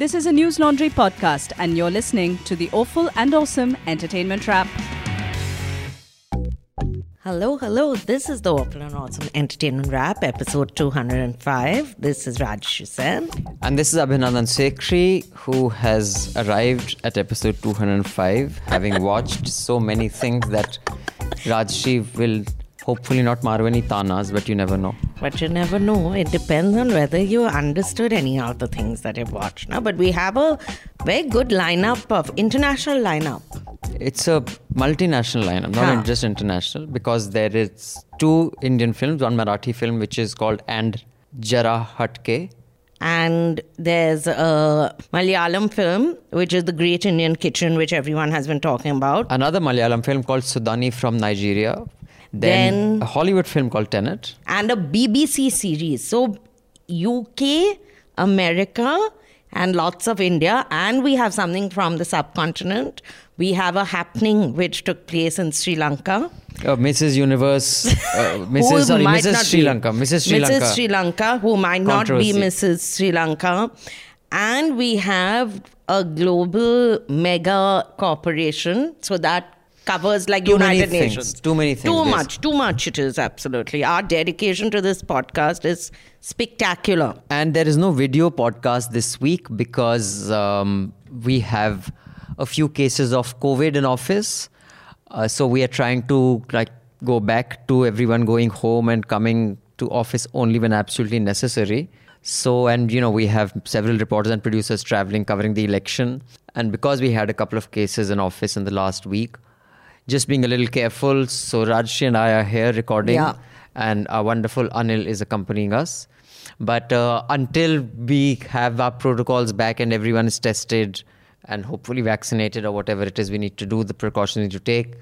This is a News Laundry podcast, and you're listening to the awful and awesome Entertainment Wrap. Hello, hello. This is the Awful and Awesome Entertainment Wrap, episode 205. This is Raj Sen. And this is Abhinandan Sekhri, who has arrived at episode 205, having watched so many things that Rajyasree will hopefully not Marwani tanas, but you never know. But you never know. It depends on whether you understood any of the things that you've watched now. But we have a very good lineup of international lineup. It's a multinational lineup, not Huh. just international, because there is two Indian films, one Marathi film which is called And Jara Hatke. And there's a Malayalam film, which is The Great Indian Kitchen, which everyone has been talking about. Another Malayalam film called Sudani from Nigeria. Then, Then- a Hollywood film called Tenet. and a BBC series. So, UK, America, and lots of India. And we have something from the subcontinent. We have a happening which took place in Sri Lanka. Uh, Mrs. Universe, uh, Mrs. Sorry, Mrs. Sri be- Lanka, Mrs. Sri Lanka. Sri Lanka, who might not be Mrs. Sri Lanka. And we have a global mega corporation. So that covers like Too United things. Nations. Too many things. Too much, too much it is, absolutely. Our dedication to this podcast is spectacular. And there is no video podcast this week because um, we have a few cases of COVID in office. Uh, so we are trying to like go back to everyone going home and coming to office only when absolutely necessary. So and you know we have several reporters and producers traveling covering the election. And because we had a couple of cases in office in the last week, just being a little careful. So Rajyasree and I are here recording Yeah. and our wonderful Anil is accompanying us. But uh, until we have our protocols back and everyone is tested and hopefully vaccinated or whatever it is we need to do, the precautions we need to take,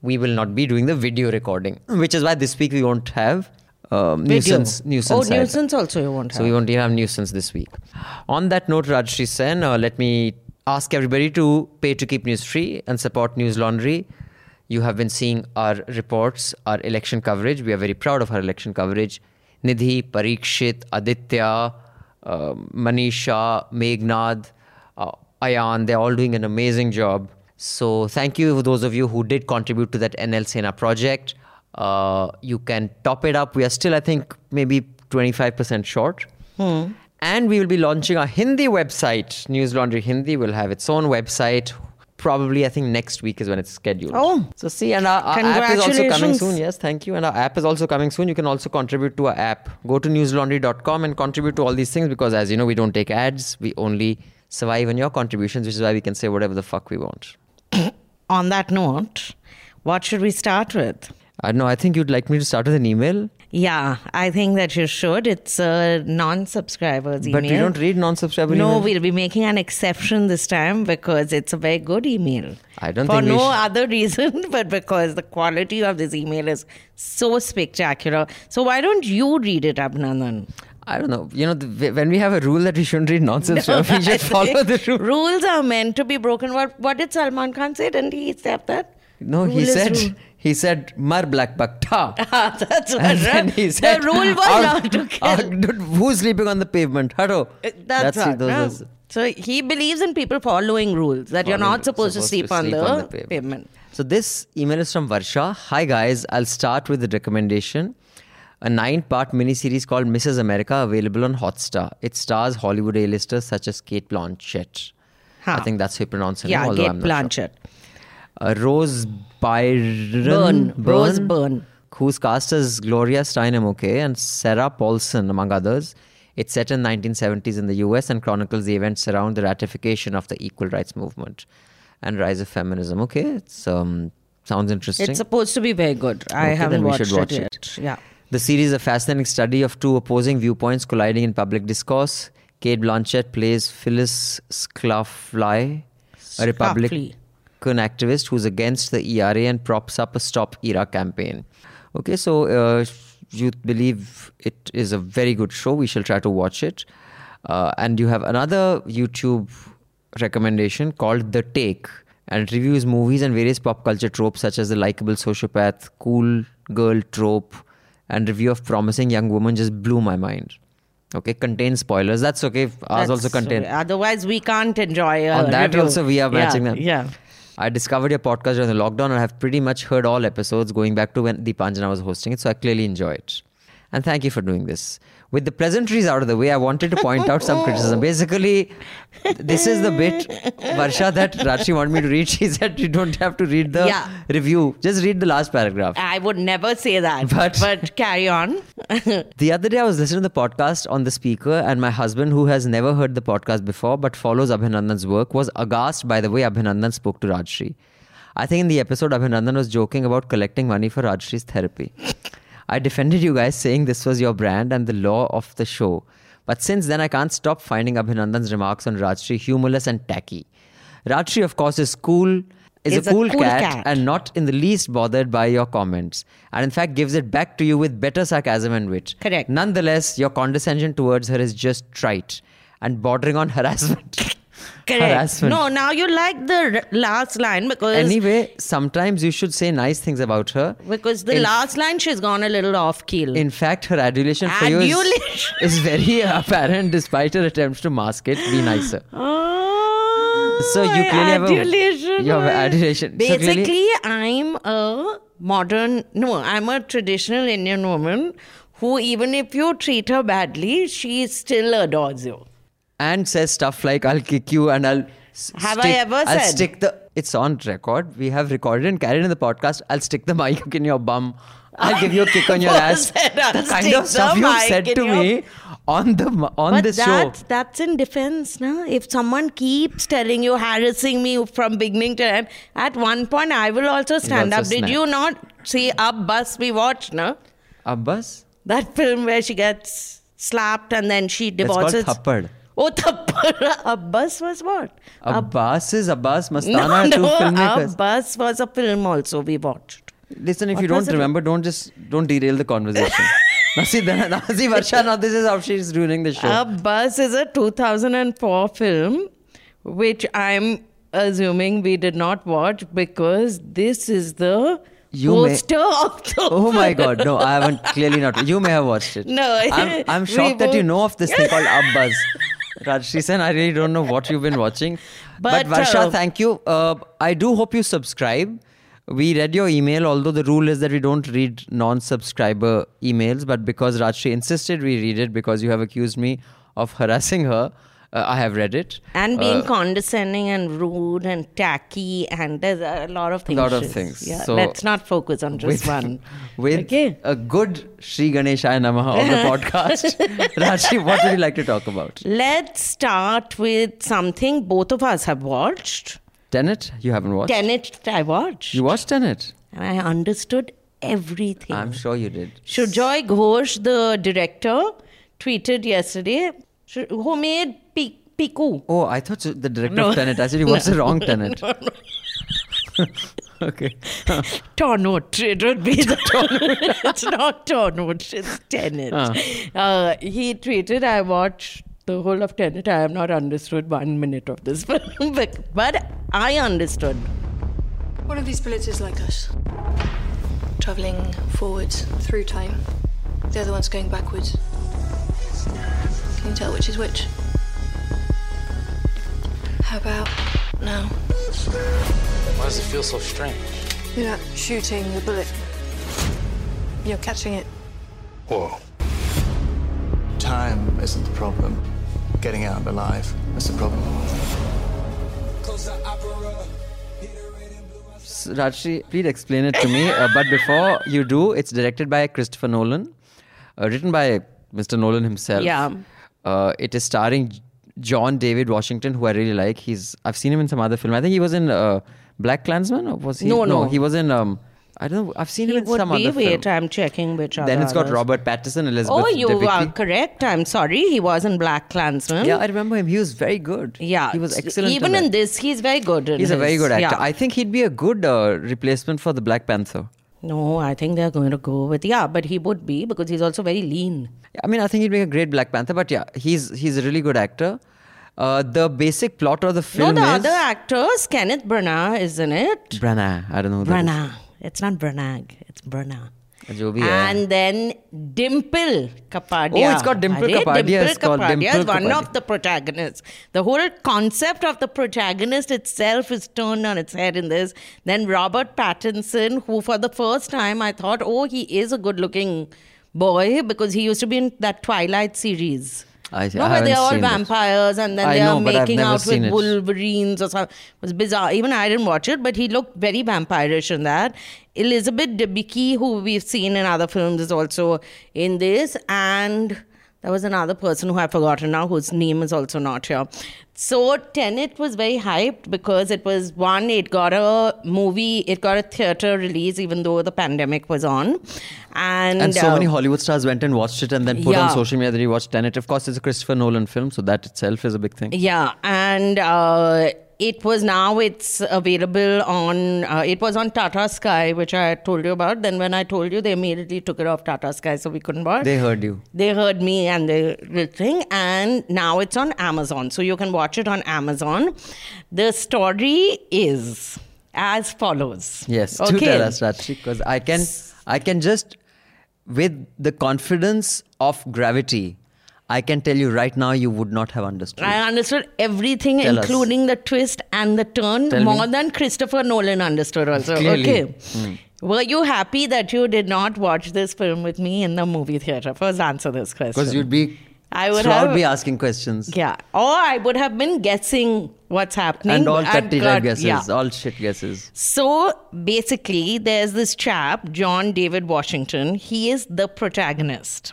we will not be doing the video recording. Which is why this week we won't have um, nuisance. nuisance Oh, nuisance also you won't have. So we won't even have nuisance this week. On that note, Rajyasree Sen, uh, let me ask everybody to pay to keep news free and support News Laundry. You have been seeing our reports, our election coverage. We are very proud of our election coverage. Nidhi, Parikshit, Aditya, uh, Manisha, Meghnad, uh, Ayan, they're all doing an amazing job. So thank you for those of you who did contribute to that NL Sena project. Uh, you can top it up. We are still, I think, maybe 25% short. And we will be launching our Hindi website. News Laundry Hindi will have its own website. Probably, I think next week is when it's scheduled. Oh. so see, and our, our app is also coming soon. Yes, thank you. And our app is also coming soon. You can also contribute to our app. Go to newslaundry.com and contribute to all these things because, as you know, we don't take ads. We only survive on your contributions, which is why we can say whatever the fuck we want. On that note, what should we start with? Uh, I don't know. I think you'd like me to start with an email, Yeah, I think that you should. It's a non-subscribers email. but we don't read non-subscriber No, we'll be making an exception this time because it's a very good email. I don't For no other reason, but because the quality of this email is so spectacular. So why don't you read it, Abhinandan? I don't know. You know, the, when we have a rule that we shouldn't read nonsense, stuff, we just follow the rule. Rules are meant to be broken. What What did Salman Khan say? Didn't he say that? No, he Rule is said rule. He said mar black buck ta. Ah, That's And then he said, the rule was not to kill. dude, who's sleeping on the pavement? Hello. Uh, That's, right. those. So he believes in people following rules that you're not supposed, to sleep, on, the pavement. pavement. So this email is from Varsha. Hi guys, I'll start with the recommendation. A nine-part miniseries called Mrs. America available on Hotstar. It stars Hollywood A-listers such as Cate Blanchett. Huh. I think that's how you pronounce her Yeah, name, Cate not sure. Blanchett. Uh, Rose Byron Byrne. Rose Byrne. who's cast as Gloria Steinem, okay, and Sarah Paulson, among others. It's set in 1970s in the US and chronicles the events around the ratification of the equal rights movement and rise of feminism. Okay, it's um sounds interesting. It's supposed to be very good. I Okay, haven't watched watch it it. yet. Yeah. The series is a fascinating study of two opposing viewpoints colliding in public discourse. Cate Blanchett plays Phyllis Schlafly, a Republican activist who's against the ERA and props up a Stop ERA campaign. Okay, so uh, you believe it is a very good show. We shall try to watch it. Uh, and you have another YouTube recommendation called The Take, and it reviews movies and various pop culture tropes such as the likable sociopath, cool girl trope, and review of promising young woman just blew my mind. Okay, contains spoilers. That's okay. Ours also That's- contain. Otherwise, we can't enjoy. A On that review. also we are matching yeah, them. Yeah. I discovered your podcast during the lockdown and I have pretty much heard all episodes going back to when Deepanjana was hosting it, so I clearly enjoy it. And thank you for doing this. With the pleasantries out of the way, I wanted to point out some criticism. Basically, this is the bit, Varsha, that Rajyasree wanted me to read. She said you don't have to read the Yeah. review, just read the last paragraph. I would never say that. But- But, carry on. The other day, I was listening to the podcast on the speaker, and my husband, who has never heard the podcast before but follows Abhinandan's work, was aghast by the way Abhinandan spoke to Rajyasree. I think in the episode, Abhinandan was joking about collecting money for Rajyasree's therapy. I defended you guys saying this was your brand and the law of the show. But since then, I can't stop finding Abhinandan's remarks on Rajyasree humorless and tacky. Rajyasree, of course, is cool, is a cool, cool cat, cat. and not in the least bothered by your comments. And in fact, gives it back to you with better sarcasm and wit. Correct. Nonetheless, your condescension towards her is just trite and bordering on harassment. Correct. harassment. No, now you like the r- last line because Anyway, sometimes you should say nice things about her. because the in, last line she's gone a little off keel. In fact, her adulation for you is, is very apparent despite her attempts to mask it. Be nicer. Oh, So you clearly have a- adulation. you have adulation. So clearly- Basically, I'm a modern. No, I'm a traditional Indian woman who, even if you treat her badly, she still adores you. And says stuff like "I'll kick you" and I'll. Have I stick- ever I'll said? stick the. It's on record. We have recorded and carried in the podcast. I'll stick the mic in your bum. I'll give you a kick on your ass. said the kind of stuff you've said to your- me on the on but this show. that's, that's in defense, na? If someone keeps telling you, harassing me from beginning to end, at one point I will also stand also up. Did you not see Bus we watched, no? Abbas. That film where she gets slapped and then she divorces. It's called. Thappad. Oh, Thappad. Abbas was what? Abbas is Abbas no, Mastana, two no, filmmakers. Abbas was a film also we watched. Listen, if What you don't it? remember, don't just don't derail the conversation. now see, now see, Varsha, now this is how she's ruining the show. Abbas is a 2004 film, which I'm assuming we did not watch because this is the You may- poster of the Oh my god, no, I haven't clearly not. You may have watched it. No, I'm, I'm shocked that you know of this thing called Abbas. Rajyasree Sen, I really don't know what you've been watching. But, But, Varsha, uh, thank you. Uh, I do hope you subscribe. We read your email, although the rule is that we don't read non subscriber emails. But because Rajyasree insisted we read it because you have accused me of harassing her, uh, I have read it. And being Uh, condescending and rude and tacky, and there's a lot of things. Lot of things. Yeah, So- let's not focus on just with, one. with Okay. a good Sri Ganeshaya Namaha of the podcast. Rajyasree, what would you like to talk about? Let's start with something both of us have watched. Tenet? You haven't watched? Tenet, I watched. You watched Tenet? and I understood everything. I'm sure you did. Sujoy Ghosh, the director, tweeted yesterday, Sh- who made Pi- Piku. Oh, I thought the director No. of Tenet. I said he was the wrong Tenet. okay. Tornot. It would be the Tornot. it's not Tornot, it's Tenet. Ah. Uh, he tweeted, I watched the whole of Tenet. I have not understood one minute of this film, but, but I understood. One of these bullets is like us, travelling forwards through time. The other one's going backwards. Can you tell which is which? How about now? Why does it feel so strange? You're not shooting the bullet. You're catching it. Whoa. Time isn't the problem. Getting out alive is the problem. S- Rajyasree, please explain it to me. Uh, but before you do, it's directed by Christopher Nolan, uh, written by Mr. Nolan himself. Yeah. Uh, it is starring John David Washington, who I really like. He's I've seen him in some other film. I think he was in uh, BlacKkKlansman, or was he? No, no. he was in. Um, I don't know. I've seen He him in would some be. other Wait, film. I'm checking which. Then it's got others. Robert Pattinson, Elizabeth. Oh, you Debicki. are correct. I'm sorry. He was in BlacKkKlansman. Yeah, I remember him. He was very good. Yeah, he was excellent. Even in that. this, he's very good. He's a very good actor. yeah. I think he'd be a good uh, replacement for the Black Panther. No, I think they're going to go with yeah, but he would be because he's also very lean. I mean, I think he'd make a great Black Panther. But yeah, he's he's a really good actor. Uh, the basic plot of the film. No, the is other actors, Kenneth Branagh isn't it. Branagh. I don't know. Branagh. It's not Branagh. It's Branagh and then Dimple Kapadia. Oh, it's Dimple Kapadia. Dimple it's called Kapadia Dimple is one of the protagonists. The whole concept of the protagonist itself is turned on its head in this. Then Robert Pattinson, who for the first time I thought, oh, he is a good-looking boy because he used to be in that Twilight series. I- no, I where they're all that. vampires and then I know, but making out with it. wolverines or something. It was bizarre. Even I didn't watch it, but he looked very vampirish in that. Elizabeth Debicki, who we've seen in other films, is also in this. And there was another person who I've forgotten now, whose name is also not here. So Tenet was very hyped because it was one, it got a movie, it got a theater release, even though the pandemic was on. And, And so uh, many Hollywood stars went and watched it and then put Yeah. on social media that he watched Tenet. Of course, it's a Christopher Nolan film, so that itself is a big thing. Yeah, and uh, it was now it's available on uh, it was on Tata Sky, which I told you about. Then when I told you, they immediately took it off Tata Sky, so we couldn't watch. They heard you. They heard me and the thing, and now it's on Amazon, so you can watch it on Amazon. The story is as follows. Yes, do okay. tell us, Ratri, because I can, I can just, with the confidence of gravity, I can tell you right now, you would not have understood. I understood everything, Tell us. including the twist and the turn, Tell more me. than Christopher Nolan understood also. Clearly. Okay. Hmm. Were you happy that you did not watch this film with me in the movie theater? First, answer this question. Because you'd be, I would throughout have- be asking questions. Yeah. Or I would have been guessing what's happening. And all I'd 30 got- right guesses, yeah. all shit guesses. So basically, there's this chap, John David Washington. He is the protagonist.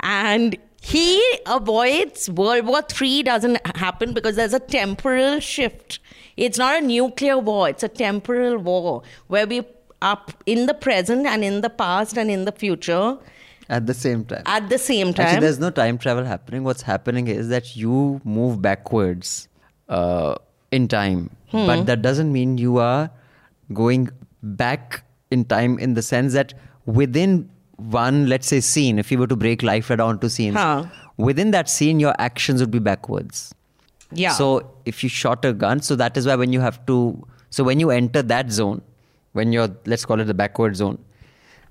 And he avoids World War III doesn't happen because there's a temporal shift. It's not a nuclear war, it's a temporal war where we are in the present and in the past and in the future At the same time. at the same time. Actually, there's no time travel happening. What's happening is that you move backwards uh, in time, Hmm. but that doesn't mean you are going back in time in the sense that within one, let's say, scene, if you were to break life down to scenes, Huh. within that scene, your actions would be backwards. yeah. So if you shot a gun, so that is why when you have to, so when you enter that zone, when you're, let's call it the backward zone,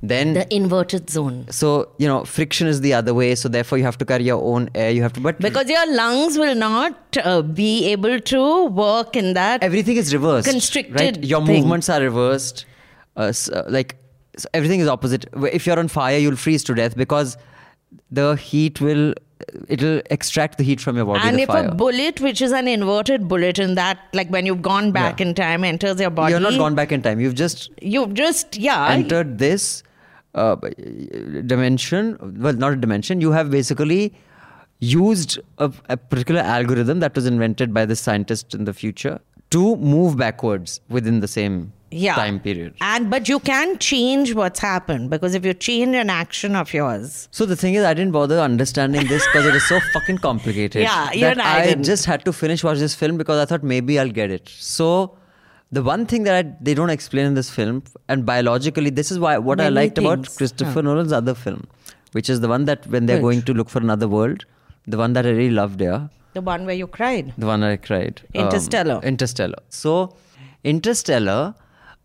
then the inverted zone. so you know friction is the other way so therefore you have to carry your own air you have to but Because your lungs will not uh, be able to work in that. everything is reversed Constricted right your thing. movements are reversed uh, s- uh, like so everything is opposite. If you're on fire you'll freeze to death because the heat will it'll extract the heat from your body and if fire. a bullet, which is an inverted bullet, in that, like when you've gone back Yeah. in time, enters your body, you're not gone back in time. You've just You've just, yeah. entered this uh, dimension. Well not a dimension. You have basically used a, a particular algorithm that was invented by the scientist in the future to move backwards within the same yeah. time period And but you can change what's happened because if you change an action of yours, so the thing is i didn't bother understanding this because it is so fucking complicated Yeah, you that I i just had to finish watch this film because i thought maybe i'll get it so the one thing that I, they don't explain in this film and biologically this is why what i Many liked about christopher Huh. nolan's other film which is the one that when they're Which? going to look for another world the one that i really loved yeah the one where you cried. the one I cried. Um, Interstellar. Interstellar. So, Interstellar.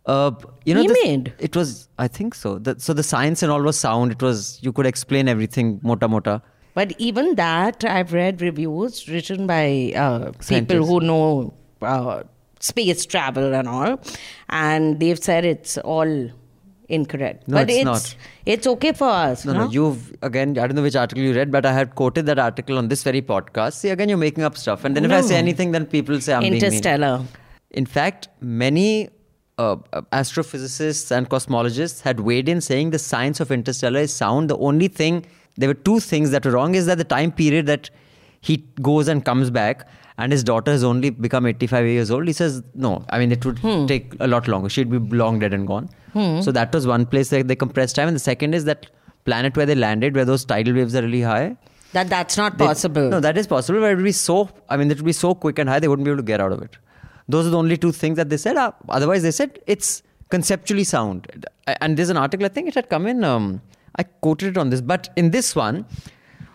Uh, you know, He this- made? it was. I think so. The, so the science and all was sound. It was. You could explain everything. Mota mota. But even that, I've read reviews written by uh, people who know uh, space travel and all, and they've said it's all incorrect. No, but it's it's not. It's okay for us. No, no, You've again. I don't know which article you read, but I had quoted that article on this very podcast. See, again, you're making up stuff, and then if I say anything, then people say I'm being. Interstellar. In fact, many uh, uh, astrophysicists and cosmologists had weighed in saying the science of interstellar is sound. The only thing, there were two things that were wrong is that the time period that he goes and comes back and his daughter has only become 85 years old. He says, no, I mean, it would take a lot longer. She'd be long dead and gone. So that was one place that they compressed time. And the second is that planet where they landed, where those tidal waves are really high. That that's not They- possible. No, that is possible, but it would be so. I mean, it would be so quick and high they wouldn't be able to get out of it. Those are the only two things that they said. Uh, otherwise, they said it's conceptually sound. And there's an article I think it had come in. Um, I quoted it on this, but in this one,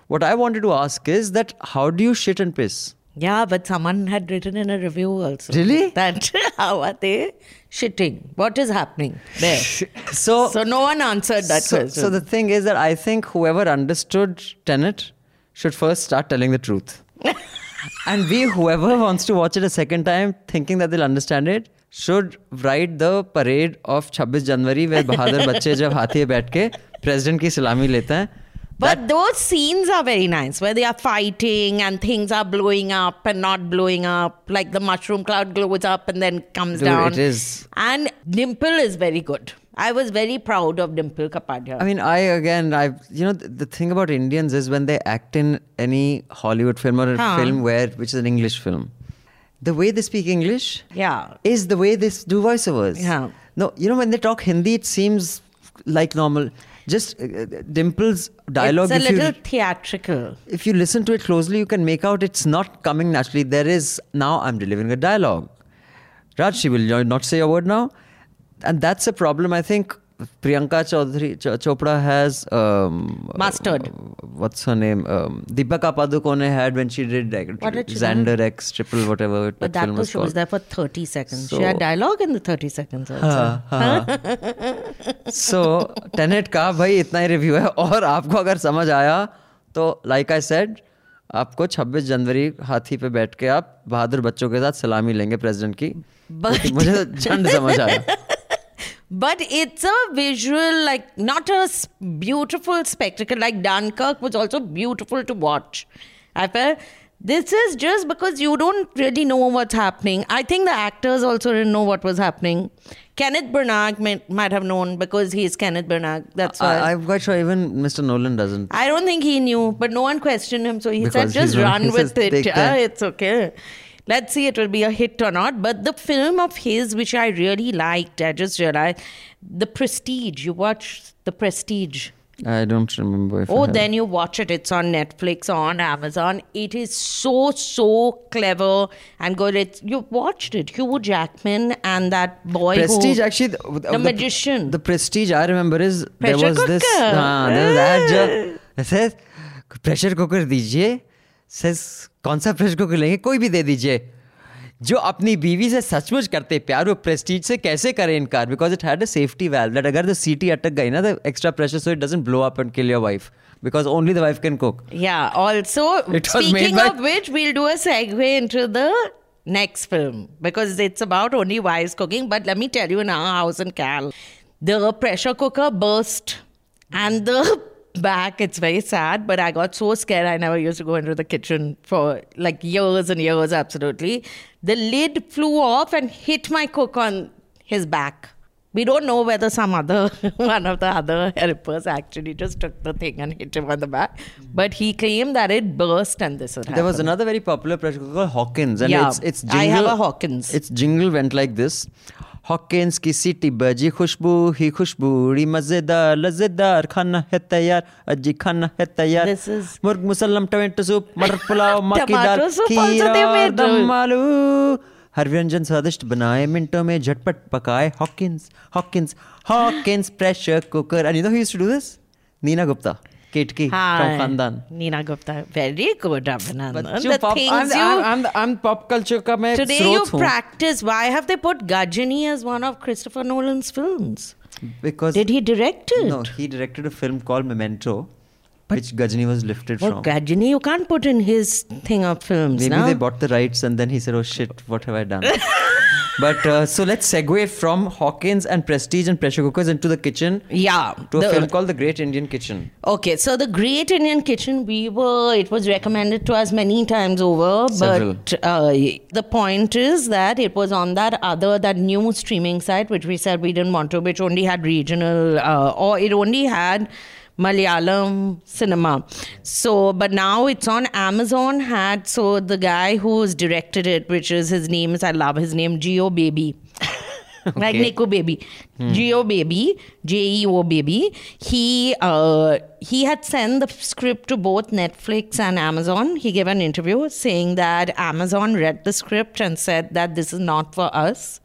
what I wanted to ask is that how do you shit and piss? Yeah, but someone had written in a review also. Really? That how are they shitting? What is happening there? So, so no one answered that so, question. so the thing is that I think whoever understood Tenet should first start telling the truth. and we, whoever wants to watch it a second time, thinking that they'll understand it, should write the parade of 26 January where बहादुर बच्चे जब हाथी पे बैठ के president की सलामी लेते हैं But those scenes are very nice where they are fighting and things are blowing up and not blowing up. Like the mushroom cloud glows up and then comes Dude, down. it is- And Dimple is very good. I was very proud of Dimple Kapadia. I mean, I again, I you know, the, the thing about Indians is when they act in any Hollywood film or a Huh. film where which is an English film, the way they speak English yeah. is the way they do voiceovers. Yeah. No, you know when they talk Hindi, it seems like normal. Just uh, uh, Dimple's dialogue. It's a if you little theatrical. if you listen to it closely, you can make out it's not coming naturally. There is now I'm delivering a dialogue. Raj, she will not say a word now, and that's a problem. I think Priyanka Chaudhary Ch- Chopra has um, Mastered. uh, what's her name? Um, Deepika Padukone had when she did like, What did she Xander X Triple whatever. But that film was, was she was there for 30 seconds. So- she had dialogue in the 30 seconds also. So Tenet का भाई इतना ही review है और आपको अगर समझ आया तो लाइक आई सेड आपको 26 जनवरी हाथी पे बैठ के आप बहादुर बच्चों के साथ सलामी लेंगे प्रेसिडेंट की But- मुझे तो झंड समझ आया But it's a visual, like not a beautiful spectacle. Like Dunkirk was also beautiful to watch. I felt this is just because you don't really know what's happening. I think the actors also didn't know what was happening. Kenneth Branagh might, might have known because he's Kenneth Branagh. That's why. I, I'm quite sure even Mr. Nolan doesn't. I don't think he knew, but no one questioned him. So he Because said, just run with says, it. "Take Yeah, it's okay let's see it will be a hit or not but the film of his which i really liked i just realized the prestige you watch the prestige I don't remember. oh, then you watch it. It's on Netflix, on Amazon. It is so so clever and good. It's you watched it. Hugh Jackman and that boy. Prestige, who, actually, the, the, the magician. The, Prestige I remember is Pressure there was cooker. this. Uh, there was that joke. It says, "Pressure cooker DJ. Says कौन सा pressure cooker लेंगे कोई भी दे दीजिए जो अपनी बीवी से सचमुच करते प्यार वो प्रेस्टीज से कैसे करें इनकार because it had a safety valve that अगर द सीटी अटक गई ना the extra pressure so it doesn't blow up and kill your wife because only the wife can cook Yeah, also, It was made speaking by- of which, we'll do a segue into the next film because it's about only wives cooking. But let me tell you in our house in Cal, the pressure cooker burst and the back, it's very sad, but I got so scared I never used to go into the kitchen for like years and years, absolutely. The lid flew off and hit my cook on his back. We don't know whether some other one of the other helpers actually just took the thing and hit him on the back, but he claimed that it burst and this had There was another very popular pressure cooker called Hawkins, and Yeah, it's it's jingle. I have a Hawkins. Its jingle went like this: Hawkins की सीटी बजी खुशबू ही खुशबू बड़ी मज़ेदार लजेदार खाना है तैयार अजी खाना है तैयार। Is- मुर्ग मुसलम टमाटो सूप मटर पुलाव मक्की दाल खीर. दम आलू। हर व्यंजन स्वादिष्ट बनाए मिनटों में झटपट पकाए Hawkins Hawkins Hawkins pressure cooker and you know who used to do this Neena Gupta. Ketki from Khandaan Neena Gupta very good अभिनंदन the things I'm, you I'm, I'm, pop culture today you practice why have they put Ghajini as one of Christopher Nolan's films? Because did he direct it? No he directed a film called Memento which Ghajini was lifted well, from. Ghajini, you can't put in his thing of films. Maybe they bought the rights and then he said, "Oh shit, what have I done?" but uh, so let's segue from Hawkins and Prestige and pressure cookers into the kitchen Yeah. to a the- film called The Great Indian Kitchen Okay, so the Great Indian Kitchen, we were, it was recommended to us many times over, Several. but uh, the point is that it was on that other, that new streaming site, which we said we didn't want to, which only had regional, uh, or it only had Malayalam cinema. So, but now it's on Amazon. Had so the guy who's directed it, which is his name is I love his name, Jeo Baby. like Okay. Nico Baby, Jeo Baby, J E O Baby. He uh, he had sent the script to both Netflix and Amazon. He gave an interview saying that Amazon read the script and said that this is not for us,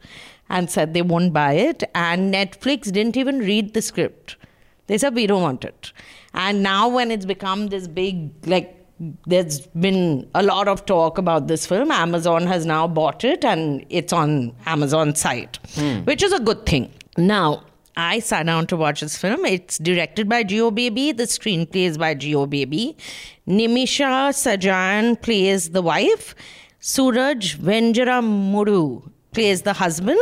and said they won't buy it. And Netflix didn't even read the script. They said we don't want it. And now when it's become this big like there's been a lot of talk about this film. Amazon has now bought it and it's on Amazon site, hmm. which is a good thing. Now, I sat down to watch this film. It's directed by Jeo Baby. The screenplay is by Jeo Baby. Nimisha Sajan plays the wife. Suraj Venjaramoodu plays the husband.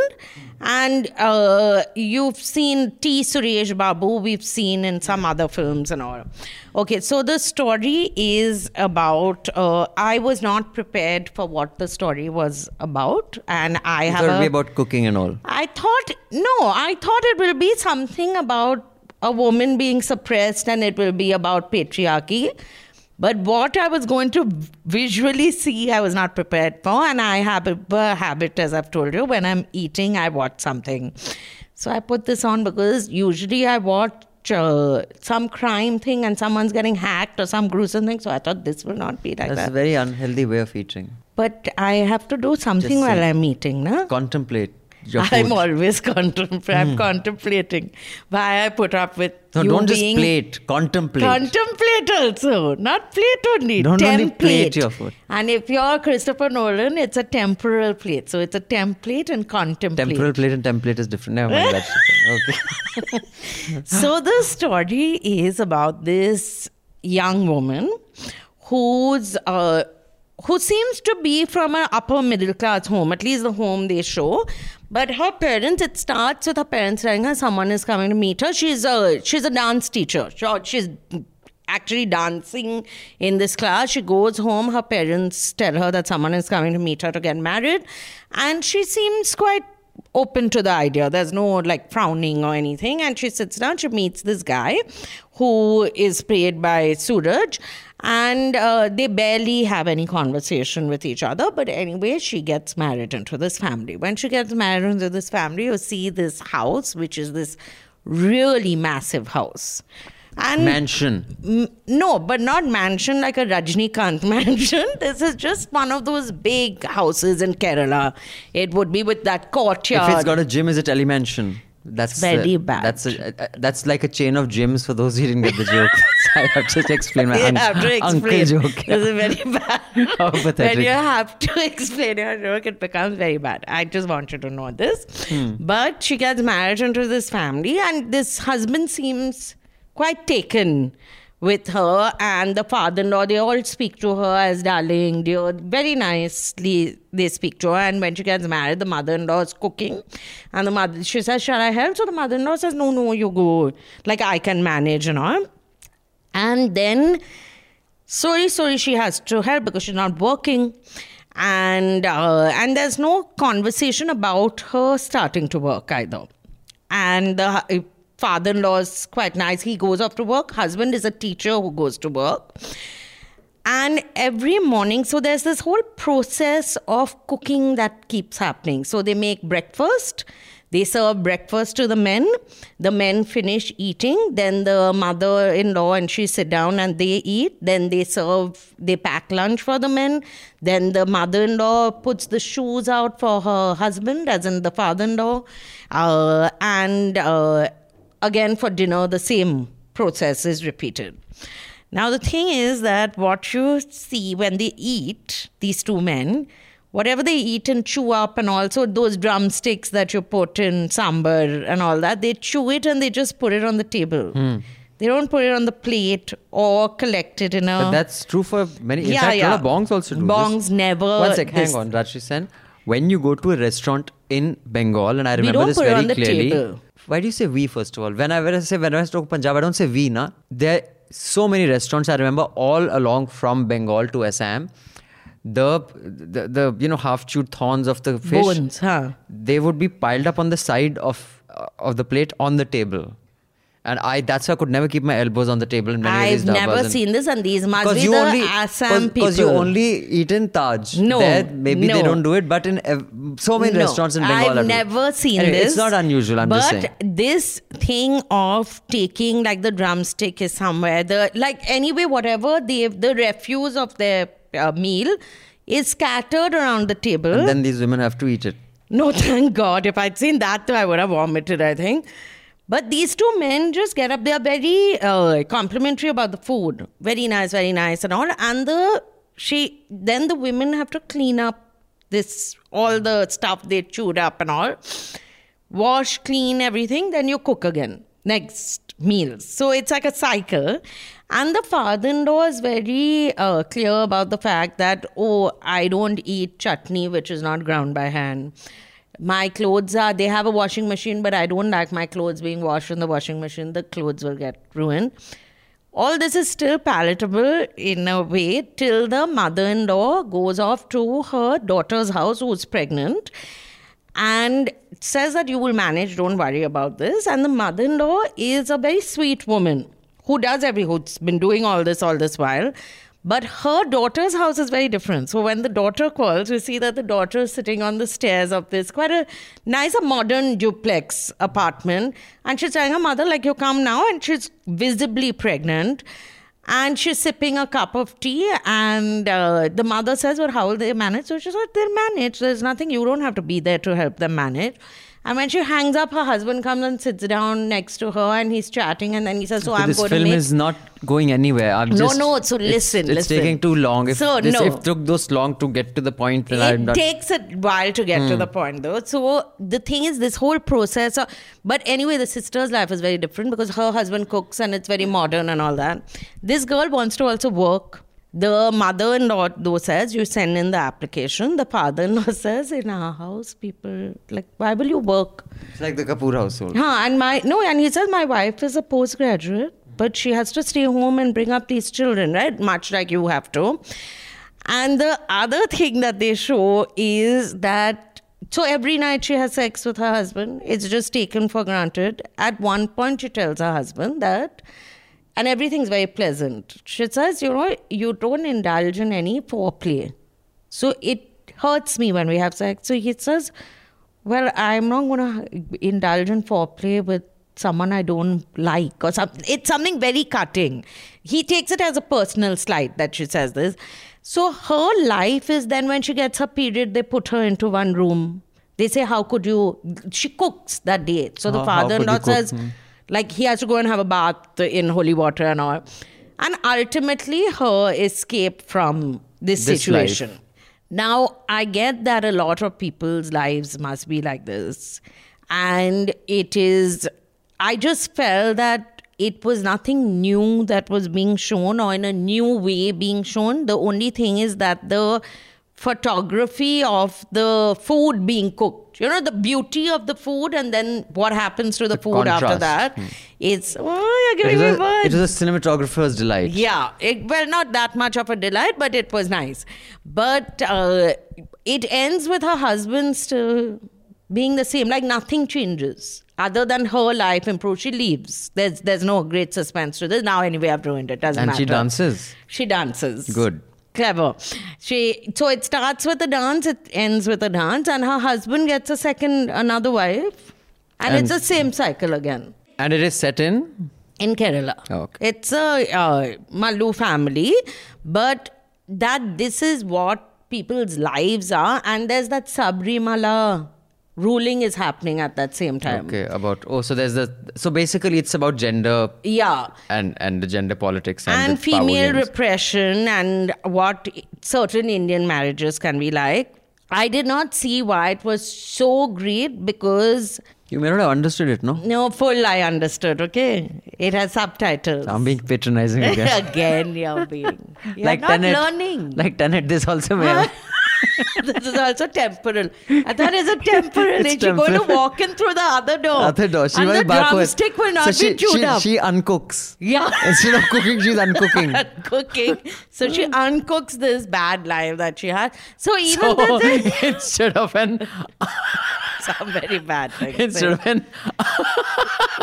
And uh, you've seen T. Suresh Babu, we've seen in some other films and all. Okay, so the story is about. Uh, I was not prepared for what the story was about, and I It have will a, about cooking and all. I thought no, I thought it will be something about a woman being suppressed and it will be about patriarchy. But what I was going to visually see, I was not prepared for. And I have a habit, as I've told you, when I'm eating, I watch something. So I put this on because usually I watch uh, some crime thing and someone's getting hacked or some gruesome thing. So I thought this will not be like That's a very unhealthy way of eating. But I have to do something Just while I'm eating, na? Contemplate I'm always contempl- I'm contemplating why I put up with no, you don't just plate. Contemplate. Contemplate also, not plate only. Don't template. only plate your food. And if you're Christopher Nolan, it's a temporal plate. So it's a template and contemplate. Temporal plate and template is different. Never mind. That's different. Okay. so the story is about this young woman who's uh, who seems to be from an upper middle class home, at least the home they show. But her parents, it starts with her parents telling her someone is coming to meet her. She's a she's a dance teacher. She's actually dancing in this class. She goes home. Her parents tell her that someone is coming to meet her to get married, and she seems quite open to the idea. There's no like frowning or anything. And she sits down, she meets this guy who is played by Suraj. And uh, they barely have any conversation with each other. But anyway, she gets married into this family. When she gets married into this family, you see this house, which is this really massive house. And Mansion. M- no, but not mansion like a Rajnikant mansion. This is just one of those big houses in Kerala. It would be with that courtyard. If it's got a gym, is it Ellie Mansion? That's Very uh, bad. That's a, uh, that's like a chain of gyms for those who didn't get the joke. I have to explain my you un- have to uncle explain. joke. This is very bad. How when you have to explain your joke, it becomes very bad. I just want you to know this. Hmm. But she gets married into this family, and this husband seems quite taken with her and the father-in-law they all speak to her as darling dear very nicely they speak to her. And when she gets married the mother-in-law is cooking. And the mother she says shall i help? So the mother-in-law says no no you go. Like i can manage you know. And then sorry sorry she has to help because she's not working. And uh, and there's no conversation about her starting to work either. And the hu- father-in-law is quite nice. He goes off to work. Husband is a teacher who goes to work. And every morning so there's this whole process of cooking that keeps happening. So they make breakfast. They serve breakfast to the men. The men finish eating. Then the mother-in-law and she sit down and they eat. Then they serve they pack lunch for the men. Then the mother-in-law puts the shoes out for her husband as in the father-in-law. Uh, and uh, again for dinner the same process is repeated now, the thing is that what you see when they eat, these two men, whatever they eat and chew up, and also those drumsticks that you put in sambar and all that, they chew it and they just put it on the table. Hmm. They don't put it on the plate or collect it in a. But that's true for many. In Yeah, fact, yeah. a lot of bongs also do Bongs this. never One sec, hang on, Rajyasree Sen. When you go to a restaurant in Bengal, and I remember this very on the clearly. table. Why do you say we first of all? When I, when I say when I talk Punjab, I don't say we, na. There are so many restaurants I remember all along from Bengal to Assam. The, the the you know half chewed thorns of the fish Bones, huh? they would be piled up on the side of of the plate on the table and i that's why i could never keep my elbows on the table in many of I've these never seen this, and these must be you the only Assam people. because you only eat in Taj. No, there, maybe they don't do it, but in ev- so many No, restaurants in Bengal. I've never seen Anyway, this. It's not unusual. I'm but just saying. But this thing of taking like the drumstick is somewhere the like anyway whatever the the refuse of their uh, meal is scattered around the table. And then these women have to eat it. no, thank God. If I'd seen that, I would have vomited. I think. But these two men just get up. They are very uh, complimentary about the food. Very nice, very nice, and all. And the she then the women have to clean up this all the stuff they chewed up and all. Wash, clean everything. Then you cook again next meal. So it's like a cycle. And the father-in-law is very uh, clear about the fact that oh, I don't eat chutney which is not ground by hand my clothes are they have a washing machine but i don't like my clothes being washed in the washing machine. The clothes will get ruined. All this is still palatable in a way till the mother-in-law goes off to her daughter's house who's pregnant and says that you will manage don't worry about this. And the mother-in-law is a very sweet woman who does every who's been doing all this all this while but her daughter's house is very different. So when the daughter calls, we see that the daughter is sitting on the stairs of this quite a nice, a modern duplex apartment. And she's telling her mother, like, you come now. And she's visibly pregnant. And she's sipping a cup of tea. And uh, the mother says, well, how will they manage? So she says, they'll manage. There's nothing, you don't have to be there to help them manage. And when she hangs up, her husband comes and sits down next to her and he's chatting. And then he says, So I'm this going film to make. is not going anywhere. I'm No, just, no, so it's- listen, It's, listen. taking too long. If So, this no. if took those long to get to the point, then I'm it not. takes a while to get to Hmm. the point though so the thing is this whole process of, but anyway the sister's life is very different because her husband cooks and it's very modern and all that this girl wants to also work the mother-in-law though says you send in the application the father-in-law says in our house people like why will you work it's like the Kapoor household. Huh, and my no, and he says my wife is a postgraduate, but she has to stay home and bring up these children, right? Much like you have to. And the other thing that they show is that so every night she has sex with her husband. It's just taken for granted. At one point, she tells her husband that, and everything's very pleasant. She says, you know, you don't indulge in any foreplay. So it hurts me when we have sex. So he says, well, I'm not going to indulge in foreplay with someone I don't like or something. It's something very cutting. He takes it as a personal slight that she says this. So her life is then when she gets her period, they put her into one room. They say, How could you? She cooks that day. So the How- how father in could law you cook? says, Hmm. Like, he has to go and have a bath in holy water and all. And ultimately, her escape from this, This situation. life. Now, I get that a lot of people's lives must be like this. And it is, I just felt that it was nothing new that was being shown or in a new way being shown. The only thing is that the photography of the food being cooked, you know, the beauty of the food and then what happens to the, The food after that. Hmm. It's, oh, you're It giving was, me a, words. it was a cinematographer's delight. Yeah, it, well, not that much of a delight, but it was nice. But uh, it ends with her husband still being the same, like nothing changes. Other than her life improves, she leaves. There's there's no great suspense to this. Now anyway, I've ruined it. Doesn't And matter. she dances. She dances. Good. Clever. She so it starts with a dance, it ends with a dance, and her husband gets a second another wife, and, And- it's the same cycle again And it is set in. in Kerala. Okay. It's a uh, Mallu family, but that this is what people's lives are, and there's that Sabri Sabarimala ruling is happening at that same time. Okay, about oh, so there's the so basically it's about gender Yeah. and and the gender politics and, And female repression and what certain Indian marriages can be like. I did not see why it was so great because You may not have understood it, no? no full I understood. Okay, it has subtitles. I'm being patronizing again. Again, you're being you're like not Tenet, learning. Like Tenet, this also may have. this is also temporal. I thought it's a temporal. It's She's going to walk in through the other door. Other door. She and the drumstick will not so she, be chewed she, up. She uncooks. yeah. Instead of cooking, she's uncooking. Cooking. So she mm. uncooks this bad life that she has. So even so instead of an some very bad things. instead of an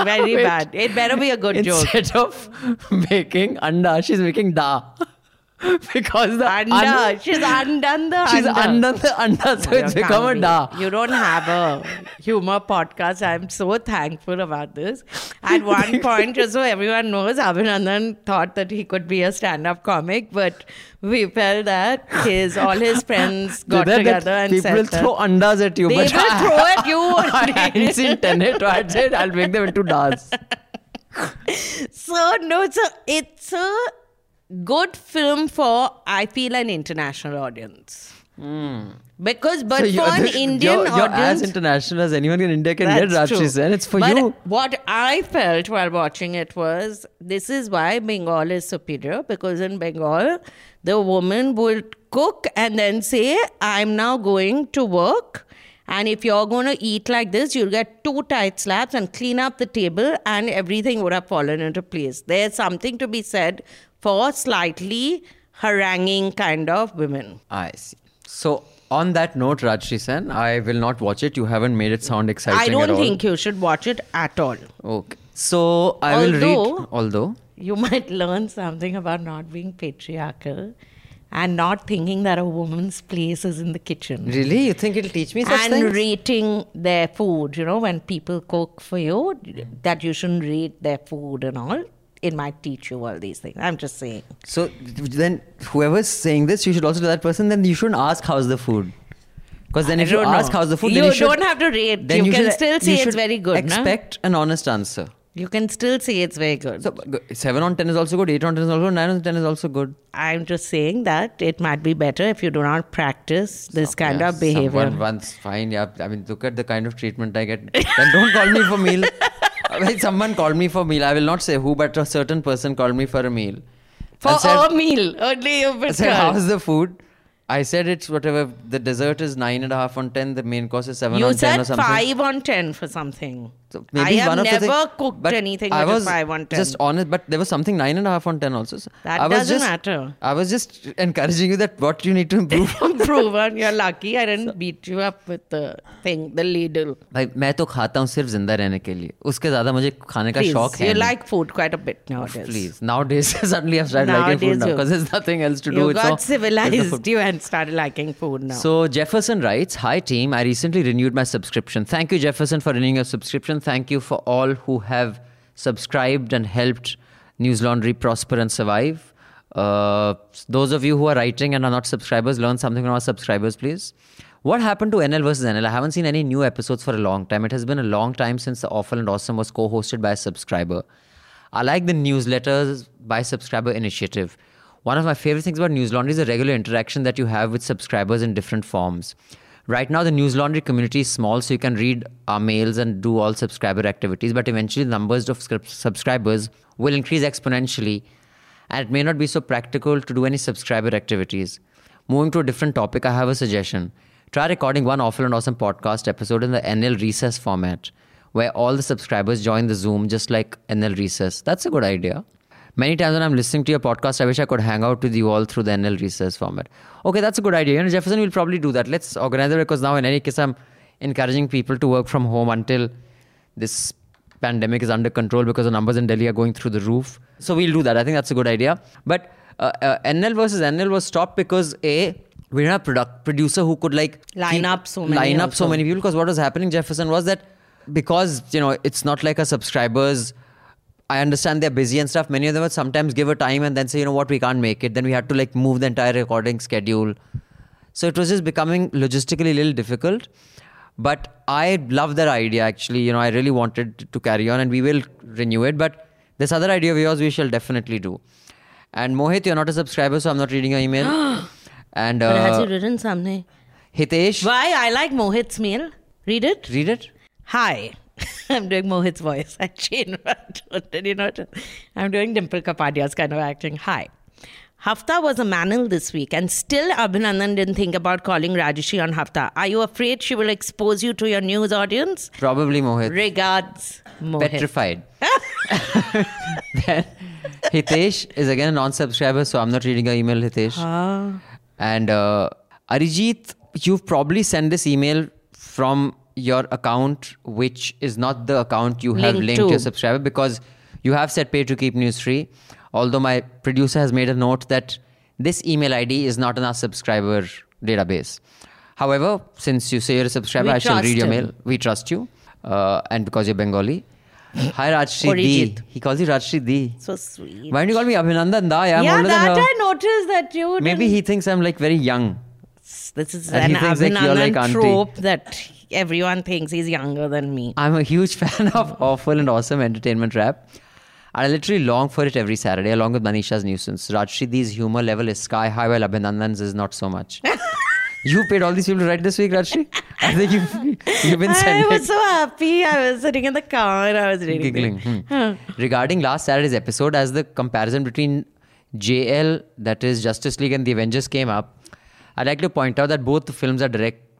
very Wait. bad. It better be a good joke. instead of making anda, she's making da. because the Anda. un- she's undone the she's anda. undone the anda, so it's You become a da. You don't have a humor podcast. I'm so thankful about this. At one point, just so everyone knows, Abhinandan thought that he could be a stand-up comic, but we felt that his all his friends got that together and people said will that throw andas at you, they will but throw at you I hadn't seen Tenet, so I said I'll make them into Das. So no, it's a it's a good film for I feel an international audience. Because but. So for an Indian you're, you're audience, as international as anyone in India can get, Rajyasree true. It's for but you. What I felt while watching it was this is why Bengal is superior because in Bengal, the woman would cook and then say, I'm now going to work. And if you're going to eat like this, you'll get two tight slaps and clean up the table, and everything would have fallen into place. There's something to be said for slightly haranguing kind of women. I see. So, on that note, Rajyasree Sen, I will not watch it. You haven't made it sound exciting I don't think you should watch it at all. Okay. So, I will read. Although- Although. you might learn something about not being patriarchal and not thinking that a woman's place is in the kitchen. Really? You think it'll teach me such and things? rating their food, you know, when people cook for you, that you shouldn't rate their food and all. It might teach you all these things. I'm just saying. So then, whoever's saying this, you should also tell that person. Then you shouldn't ask how's the food, because then I if you don't ask know. how's the food, You you should, don't have to rate. Then You can should- still say it's very good, no? Expect an honest answer. You can still say it's very good. So seven on ten is also good. Eight on ten is also good. Nine on ten is also good. I'm just saying that it might be better if you do not practice this kind Yeah, of behavior. Someone once fine. Yeah, I mean, look at the kind of treatment I get. then don't call me for meal. Someone called me for a meal. I will not say who, but a certain person called me for a meal. For said- a meal, only you've I said, how's the food? I said it's whatever. The dessert is nine and a half on ten. The main course is seven You on ten or said something. five on ten for something. So I have one of the never thing- cooked but anything I which was is five on ten. Just honest, but there was something nine and a half on ten also. So That I was doesn't just, matter. I was just encouraging you that what you need to improve. Proven. You're lucky I didn't beat you up with the thing, the ladle. भाई मैं तो खाता हूँ सिर्फ जिंदा रहने के लिए उसके ज्यादा मुझे खाने का Please, शौक है you नहीं. like food quite a bit nowadays. Please. Nowadays, suddenly I've started liking food Nowadays now you- because there's nothing else to do. You It's got all- it's the civilized food. you and started liking food now. So Jefferson writes, Hi team, I recently renewed my subscription. Thank you, Jefferson, for renewing your subscription. Thank you for all who have subscribed and helped Newslaundry prosper and survive. Uh, those of you who are writing and are not subscribers, learn something from our subscribers, please. What happened to NL versus NL? I haven't seen any new episodes for a long time. It has been a long time since The Awful and Awesome was co hosted by a subscriber. I like the newsletters by subscriber initiative. One of my favorite things about Newslaundry is the regular interaction that you have with subscribers in different forms. Right now, the Newslaundry community is small, so you can read our mails and do all subscriber activities, but eventually, the numbers of subscribers will increase exponentially, and it may not be so practical to do any subscriber activities. Moving to a different topic, I have a suggestion. Try recording one awful and awesome podcast episode in the NL recess format, where all the subscribers join the Zoom just like NL recess. That's a good idea. Many times when I'm listening to your podcast, I wish I could hang out with you all through the NL research format. Okay, that's a good idea. You know, Jefferson will probably do that. Let's organize it because now, in any case, I'm encouraging people to work from home until this pandemic is under control because the numbers in Delhi are going through the roof. So we'll do that. I think that's a good idea. But uh, uh, NL versus NL was stopped because A, we didn't have product producer who could like Line up so many line up so many people because what was happening Jefferson was that because you know it's not like a subscribers I understand they're busy and stuff. Many of them would sometimes give a time and then say you know what? We can't make it. Then we had to like move the entire recording schedule. So it was just becoming logistically a little difficult. But I love that idea actually. You know I really wanted to carry on and we will renew it. But this other idea of yours we shall definitely do. And Mohit you're not a subscriber so I'm not reading your email. And but has uh, he written something? Hitesh? Why? I like Mohit's mail. Read it. read it. Hi. I'm doing Mohit's voice. Actually, did you not? I'm doing Dimple Kapadia's kind of acting. Hi. Hafta was a manil this week, and still Abhinandan didn't think about calling Rajyasree on Hafta. Are you afraid she will expose you to your news audience? Probably Mohit. Regards, Mohit. Petrified. then Hitesh is again a non-subscriber, so I'm not reading your email, Hitesh. And uh, Arijit, you've probably sent this email from your account, which is not the account you have Linked linked to. your subscriber because you have set pay to keep news free. Although my producer has made a note that this email ID is not in our subscriber database. However, since you say you're a subscriber, We I shall read your him. mail. We trust you. Uh, and because you're Bengali. Hi Rajyasree D. He calls you Rajyasree D. So sweet. Why don't you call me Abhinandan Da? Yeah, I'm yeah, than that. I noticed that you. Maybe he thinks I'm like very young. This is And an he thinks like you're Abhinandan like trope that everyone thinks he's younger than me. I'm a huge fan of awful and awesome entertainment rap. And I literally long for it every Saturday, along with Manisha's NewsAance. Rajyasree's humor level is sky high, while Abhinandan's is not so much. you paid all these people to write this week, Rajyasree? I think you've, you've been I sending. was so happy. I was sitting in the car and I was reading. giggling. Hmm. Regarding last Saturday's episode, as the comparison between JL, that is Justice League, and the Avengers came up, I'd like to point out that both the films are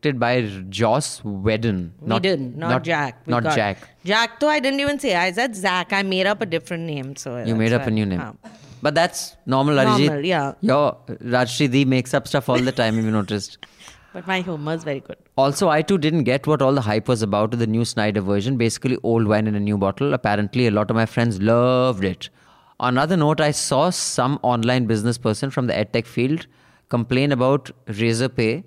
directed by Joss Whedon. we didn't, not, Jack. We not got- Jack. Jack, though, I didn't even say. I said Zach. I made up a different name. So You made up a new name. Ah. But that's normal, Arijit. Normal, yeah. Your Rajyasree makes up stuff all the time, have you noticed? But my humor is very good. Also, I too didn't get what all the hype was about with the new Snyder version. Basically, old wine in a new bottle. Apparently, a lot of my friends loved it. On another note, I saw some online business person from the edtech field complain about Razorpay.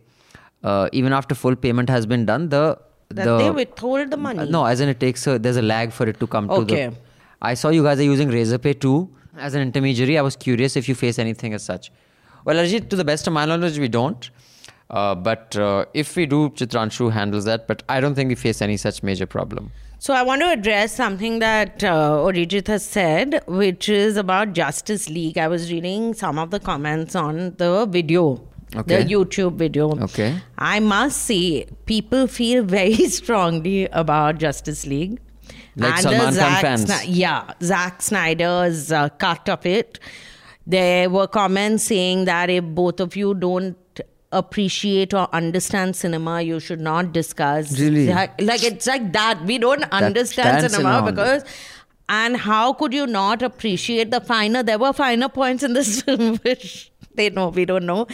Uh, even after full payment has been done, the That the they withhold the money. Uh, no, as in it takes a, there's a lag for it to come to Okay. the. I saw you guys are using Razorpay too as an intermediary. I was curious if you face anything as such. Well, Arijit, to the best of my knowledge, we don't. Uh, but uh, if we do, Chitranshu handles that. But I don't think we face any such major problem. So I want to address something that uh, Arijit has said, which is about Justice League. I was reading some of the comments on the video, Okay. the YouTube video. Okay. I must say, people feel very strongly about Justice League. Like the Salman Khan fans. Sni- yeah, Zack Snyder's uh, cut of it. There were comments saying that if both of you don't appreciate or understand cinema, you should not discuss. Really? Zack- Like it's like that. We don't understand stands cinema alone. because. And how could you not appreciate the finer? There were finer points in this film which they know, we don't know.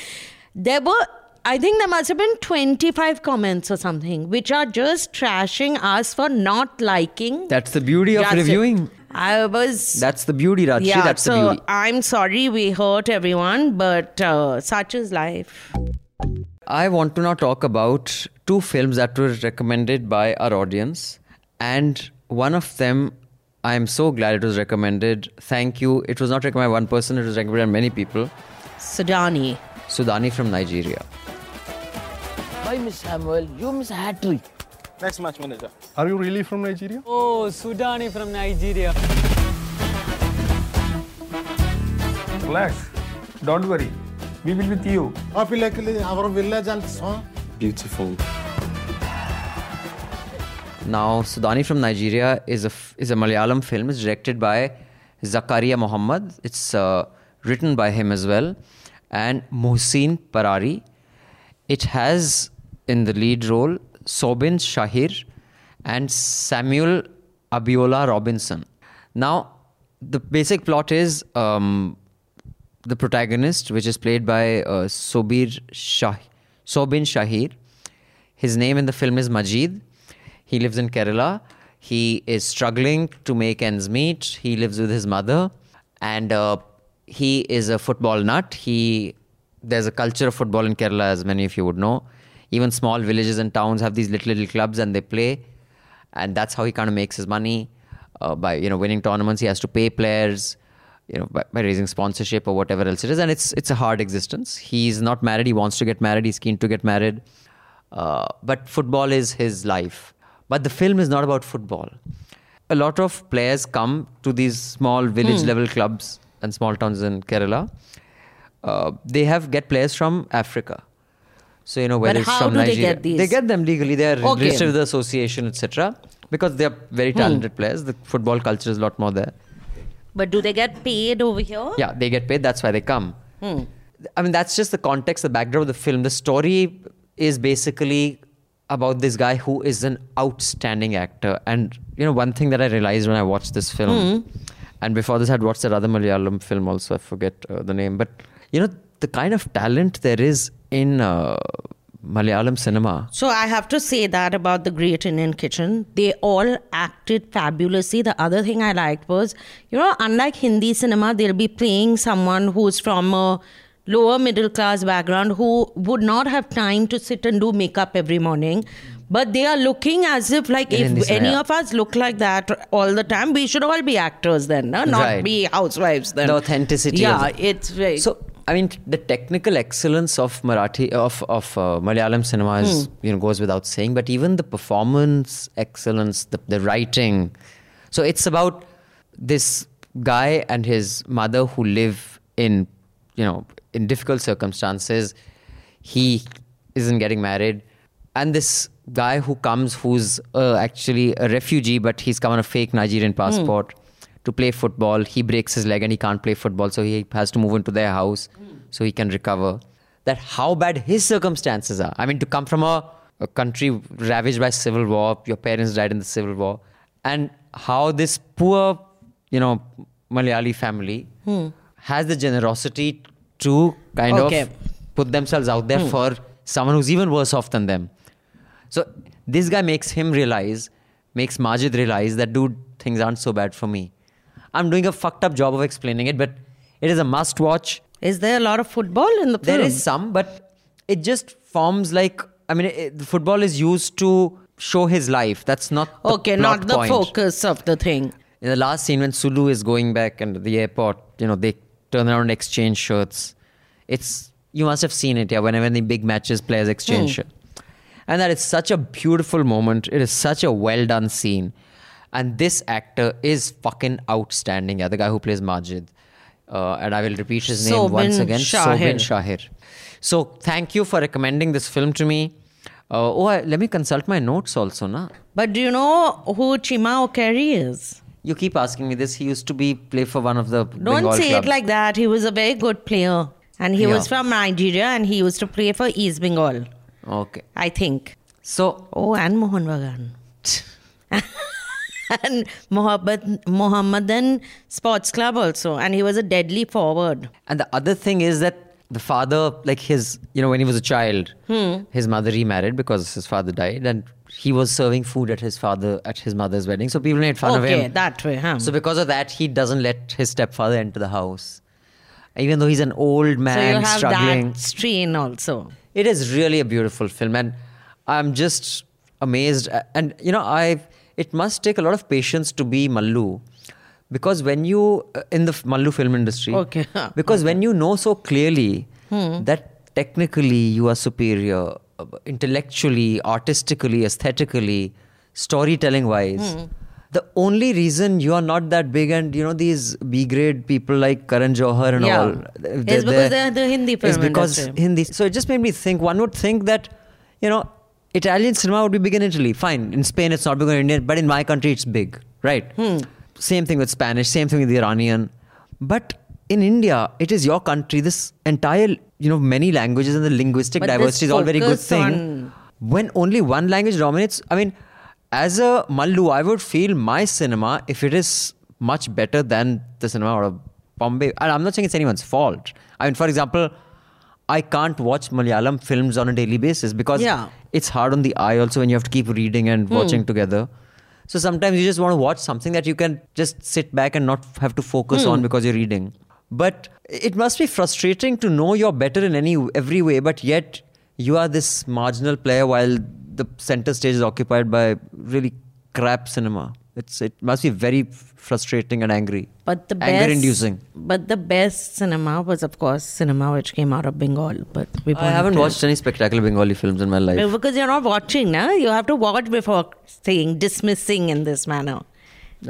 There were, I think there must have been 25 comments or something, which are just trashing us for not liking. That's the beauty of Justice. reviewing. I was. That's the beauty, Rajyasree. yeah, That's so the beauty. I'm sorry we hurt everyone, but uh, such is life. I want to now talk about two films that were recommended by our audience. And one of them, I am so glad it was recommended. Thank you. It was not recommended by one person, it was recommended by many people. Sudani. Sudani from Nigeria. Why, Miss Samuel? You miss a hat trick. Next match manager. Are you really from Nigeria? Oh, Sudani from Nigeria. Relax. Don't worry. We will with you. Apilakili, our village and so Beautiful. Now, Sudani from Nigeria is a, f- is a Malayalam film. It's directed by Zakaria Muhammad. It's uh, written by him as well. And Mohsin Parari. It has in the lead role Soubin Shahir and Samuel Abiola Robinson. Now, the basic plot is um, the protagonist, which is played by uh, Sobir Shah- Soubin Shahir. His name in the film is Majid. He lives in Kerala. He is struggling to make ends meet. He lives with his mother, and uh, he is a football nut. He there's a culture of football in Kerala, as many of you would know. Even small villages and towns have these little little clubs, and they play, and that's how he kind of makes his money uh, by you know winning tournaments. He has to pay players, you know, by, by raising sponsorship or whatever else it is, and it's it's a hard existence. He's not married. He wants to get married. He's keen to get married, uh, but football is his life. But the film is not about football. A lot of players come to these small village level clubs and small towns in Kerala. Uh, they have get players from Africa. So you know whether it's from do they get these? they get them legally. They are Okay. registered with the association, etc. Because they are very hmm. talented players. The football culture is a lot more there. But do they get paid over here? Yeah, they get paid. That's why they come. Hmm. I mean, that's just the context, the background of the film. The story is basically about this guy who is an outstanding actor. And you know, one thing that I realized when I watched this film, hmm. And before this, I'd watched that other Malayalam film also. I forget uh, the name, but you know, the kind of talent there is in uh, Malayalam cinema. So I have to say that about the Great Indian Kitchen. They all acted fabulously. The other thing I liked was, you know, unlike Hindi cinema, they'll be playing someone who's from a lower middle class background who would not have time to sit and do makeup every morning. But they are looking as if, like, if any yeah. of us look like that all the time, we should all be actors then, no? not Right. be housewives then. The authenticity Yeah, it's very. So I mean, the technical excellence of Marathi of of uh, Malayalam cinema is you know goes without saying. But even the performance excellence, the the writing. So it's about this guy and his mother who live in you know in difficult circumstances. He isn't getting married, and this guy who comes who's uh, actually a refugee, but he's come on a fake Nigerian hmm. passport to play football. He breaks his leg and he can't play football, so he has to move into their house hmm. so he can recover. That how bad his circumstances are. I mean, to come from a, a country ravaged by civil war, your parents died in the civil war, and how this poor, you know, Malayali family hmm. has the generosity to kind Okay. of put themselves out there for someone who's even worse off than them. So this guy makes him realize, makes Majid realize that dude, things aren't so bad for me. I'm doing a fucked up job of explaining it, but it is a must watch. Is there a lot of football in the film? There is some, but it just forms like I mean, it, the football is used to show his life. That's not the Okay, not the point. focus of the thing. In the last scene when Sulu is going back and the airport, you know, they turn around and exchange shirts. It's you must have seen it, yeah. Whenever the big matches, players exchange hmm. shirt, and that is such a beautiful moment. It is such a well done scene, and this actor is fucking outstanding. Yeah, the guy who plays Majid, uh, and I will repeat his name once again, Shahir. Soubin Shahir. So thank you for recommending this film to me. Uh, oh, I, let me consult my notes also, na. But do you know who Chima Okorie is? You keep asking me this. He used to be play for one of the Don't Bengal say clubs. it like that. He was a very good player. And he was from Nigeria and he used to play for East Bengal, Okay. I think. So Oh, and Mohan Bagan. and Mohammed, Mohammedan Sports Club also. And he was a deadly forward. And the other thing is that the father, like his, you know, when he was a child, Hmm. his mother remarried because his father died, and he was serving food at his father at his mother's wedding. So people made fun of him. okay, that way, huh? So because of that, he doesn't let his stepfather enter the house, even though he's an old man So you have struggling. that strain also. It is really a beautiful film, and I'm just amazed. And you know, I it must take a lot of patience to be Mallu, because when you uh, in the Mallu film industry, Okay. because when you know so clearly Hmm. that technically you are superior, uh, intellectually, artistically, aesthetically, storytelling wise. Hmm. The only reason you are not that big, and you know these B grade people like Karan Johar and Yeah. all, It's because they're the Hindi is film because industry. Hindi. So it just made me think. One would think that, you know, Italian cinema would be big in Italy. Fine. In Spain, it's not big in India, but in my country, it's big, right? Hmm. Same thing with Spanish. Same thing with the Iranian. But in India, it is your country. This entire, you know, many languages and the linguistic But diversity is all very good thing. When only one language dominates, I mean, as a Mallu, I would feel my cinema if it is much better than the cinema out of Bombay. And I'm not saying it's anyone's fault. I mean, for example, I can't watch Malayalam films on a daily basis because Yeah. it's hard on the eye also when you have to keep reading and hmm. watching together. So sometimes you just want to watch something that you can just sit back and not have to focus hmm. on because you're reading. But it must be frustrating to know you're better in any every way, but yet you are this marginal player while the center stage is occupied by really crap cinema. It's it must be very frustrating and angry. But the anger best, inducing. But the best cinema was, of course, cinema which came out of Bengal. But we I haven't watched any spectacular Bengali films in my life. Because you're not watching, now. You have to watch before saying, dismissing in this manner.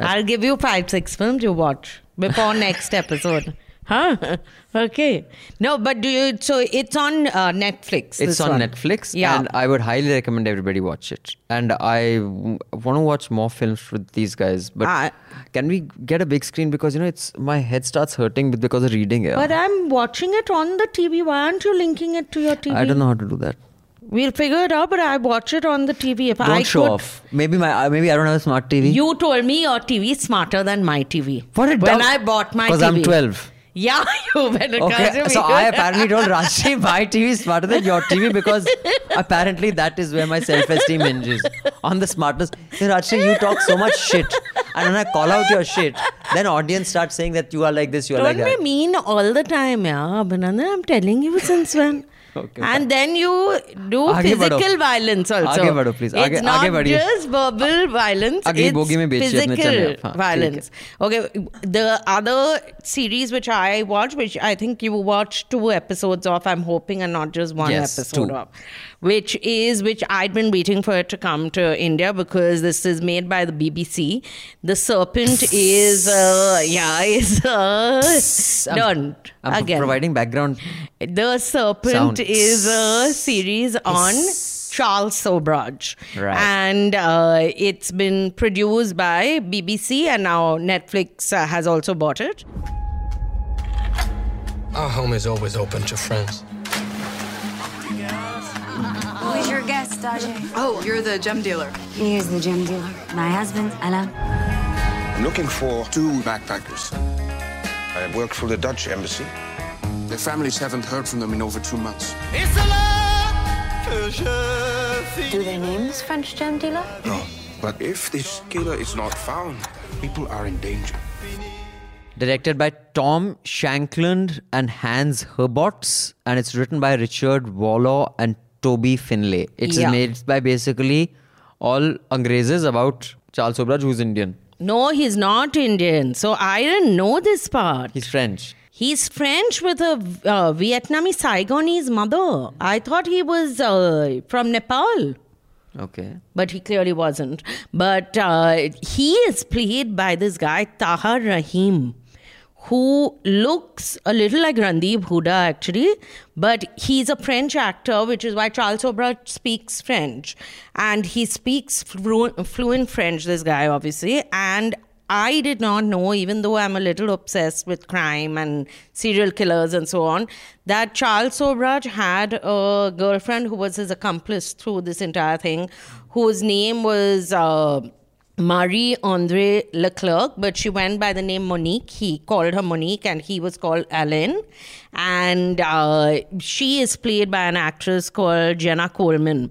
I'll give you five, six films you watch before next episode. Huh? Okay. No, but do you? So it's on uh, Netflix. It's on one. Netflix, Yeah. and I would highly recommend everybody watch it. And I w- want to watch more films with these guys. But I- can we get a big screen because you know it's my head starts hurting because of reading it. but I'm watching it on the TV. Why aren't you linking it to your TV? I don't know how to do that. We'll figure it out, but I watch it on the TV. If Don't I show could, off. Maybe my uh, maybe I don't have a smart TV. You told me your TV is smarter than my TV. What a when dumb- I bought my TV. because I'm 12. Yeah, you better Okay, so. I apparently told Rashi my TV is smarter than your TV because apparently that is where my self-esteem hinges on the smartness. Hey, Rashi, you talk so much shit, and when I call out your shit, then audience starts saying that you are like this, you are Don't like that. be mean all the time, yeah. Abhinandan, I'm telling you since when. Okay, and then you do physical bado. violence also. Aage bado, please. Aage, it's not Aage just verbal violence. Agli bogi physical violence. Okay, the other series which I watched, which I think you watched two episodes of. I'm hoping, and not just one yes, episode two. of which is which I'd been waiting for it to come to India because this is made by the BBC. The Serpent is uh, yeah is uh, done I'm pro- again. providing background. The Serpent Sound. is a series on Charles Sobhraj. Right. And uh, it's been produced by BBC and now Netflix uh, has also bought it. Our home is always open to friends. Guest, Ajay? Oh, you're the gem dealer. He is the gem dealer. My husband, Alan. I'm looking for two backpackers. I work for the Dutch embassy. Their families haven't heard from them in over two months. Do their this French gem dealer? No. But if this killer is not found, people are in danger. Directed by Tom Shankland and Hans Herbots, and it's written by Richard Warlow and Toby Finlay. It's Yeah. made by basically all Angrezes about Charles Sobhraj, who's Indian. No, he's not Indian. So I didn't know this part. He's French. He's French with a uh, Vietnamese Saigonese mother. I thought he was uh, from Nepal. Okay. but he clearly wasn't. But uh, he is played by this guy Tahar Rahim, who looks a little like Randeep Hooda actually, but he's a French actor, which is why Charles Sobhraj speaks French, and he speaks flu- fluent French. This guy obviously, and I did not know, even though I'm a little obsessed with crime and serial killers and so on, that Charles Sobhraj had a girlfriend who was his accomplice through this entire thing, whose name was uh, Marie Andre Leclerc, but she went by the name Monique. He called her Monique, and he was called Alain. And uh, she is played by an actress called Jenna Coleman.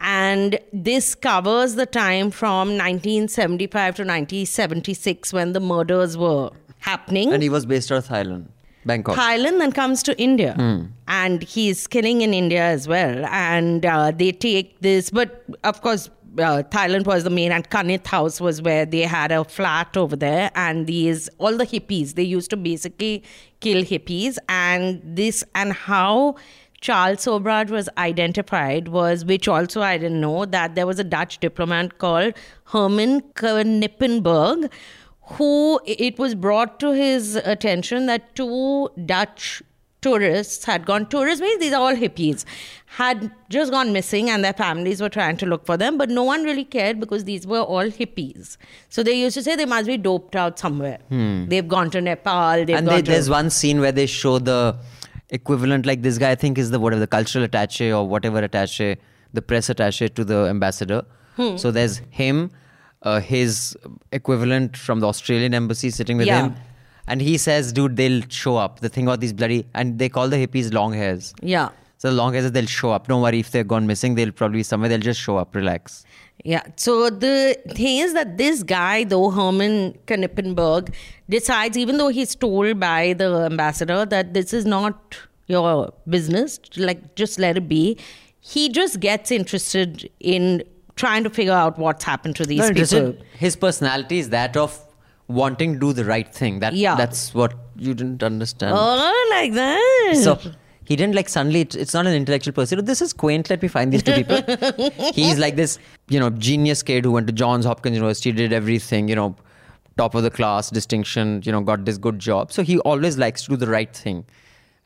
And this covers the time from 1975 to 1976 when the murders were happening. And he was based out of Thailand, Bangkok. Thailand then comes to India. Hmm. And he's killing in India as well. And uh, they take this, but of course, uh, Thailand was the main, and Kanit House was where they had a flat over there. And these, all the hippies, they used to basically kill hippies. And this, and how Charles Sobhraj was identified was, which also I didn't know, that there was a Dutch diplomat called Herman Knippenberg who it was brought to his attention that two Dutch tourists had gone tourists means these are all hippies had just gone missing and their families were trying to look for them but no one really cared because these were all hippies so they used to say they must be doped out somewhere Hmm. they've gone to nepal they've and gone they, to there's one scene where they show the equivalent like this guy i think is the whatever the cultural attache or whatever attache the press attache to the ambassador Hmm. so there's him uh, his equivalent from the australian embassy sitting with Yeah. him and he says dude they'll show up. The thing about these bloody and they call the hippies long hairs. Yeah. So the long hairs they'll show up. Don't worry if they're gone missing. They'll probably be somewhere. They'll just show up. Relax. Yeah. So the thing is that this guy, though Herman Knippenberg, decides, even though he's told by the ambassador that this is not your business, like just let it be, he just gets interested in trying to figure out what's happened to these No, people. his personality is that of wanting to do the right thing that Yeah. that's what you didn't understand Oh, like that. So he didn't like suddenly. It's, it's not an intellectual person. This is quaint. Let me find these two people. He's like this, you know, genius kid who went to Johns Hopkins University, did everything, you know, top of the class, distinction, you know, got this good job. So he always likes to do the right thing,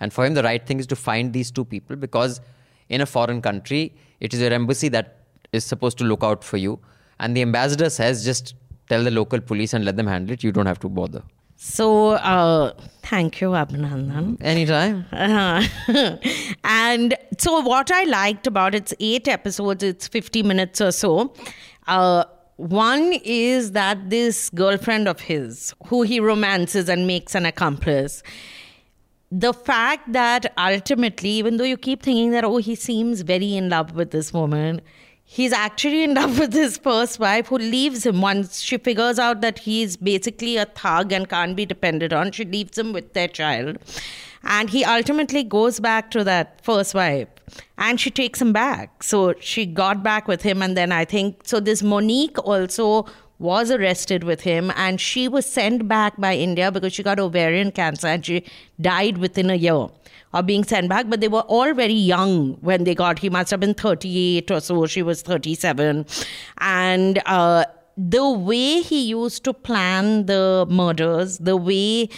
and for him, the right thing is to find these two people because in a foreign country, it is your embassy that is supposed to look out for you, and the ambassador says just tell the local police and let them handle it. You don't have to bother. So, uh, thank you, Abhinandan. Anytime. Uh-huh. and so, what I liked about it's eight episodes, it's 50 minutes or so. Uh, one is that this girlfriend of his, who he romances and makes an accomplice, the fact that ultimately, even though you keep thinking that, oh, he seems very in love with this woman, he's actually in love with his first wife who leaves him once she figures out that he's basically a thug and can't be depended on. She leaves him with their child. And he ultimately goes back to that first wife and she takes him back. So she got back with him. And then I think, so this Monique also was arrested with him and she was sent back by India because she got ovarian cancer and she died within a year of being sent back. But they were all very young when they got, he must have been 38 or so, she was 37. And, uh, the way he used to plan the murders, the way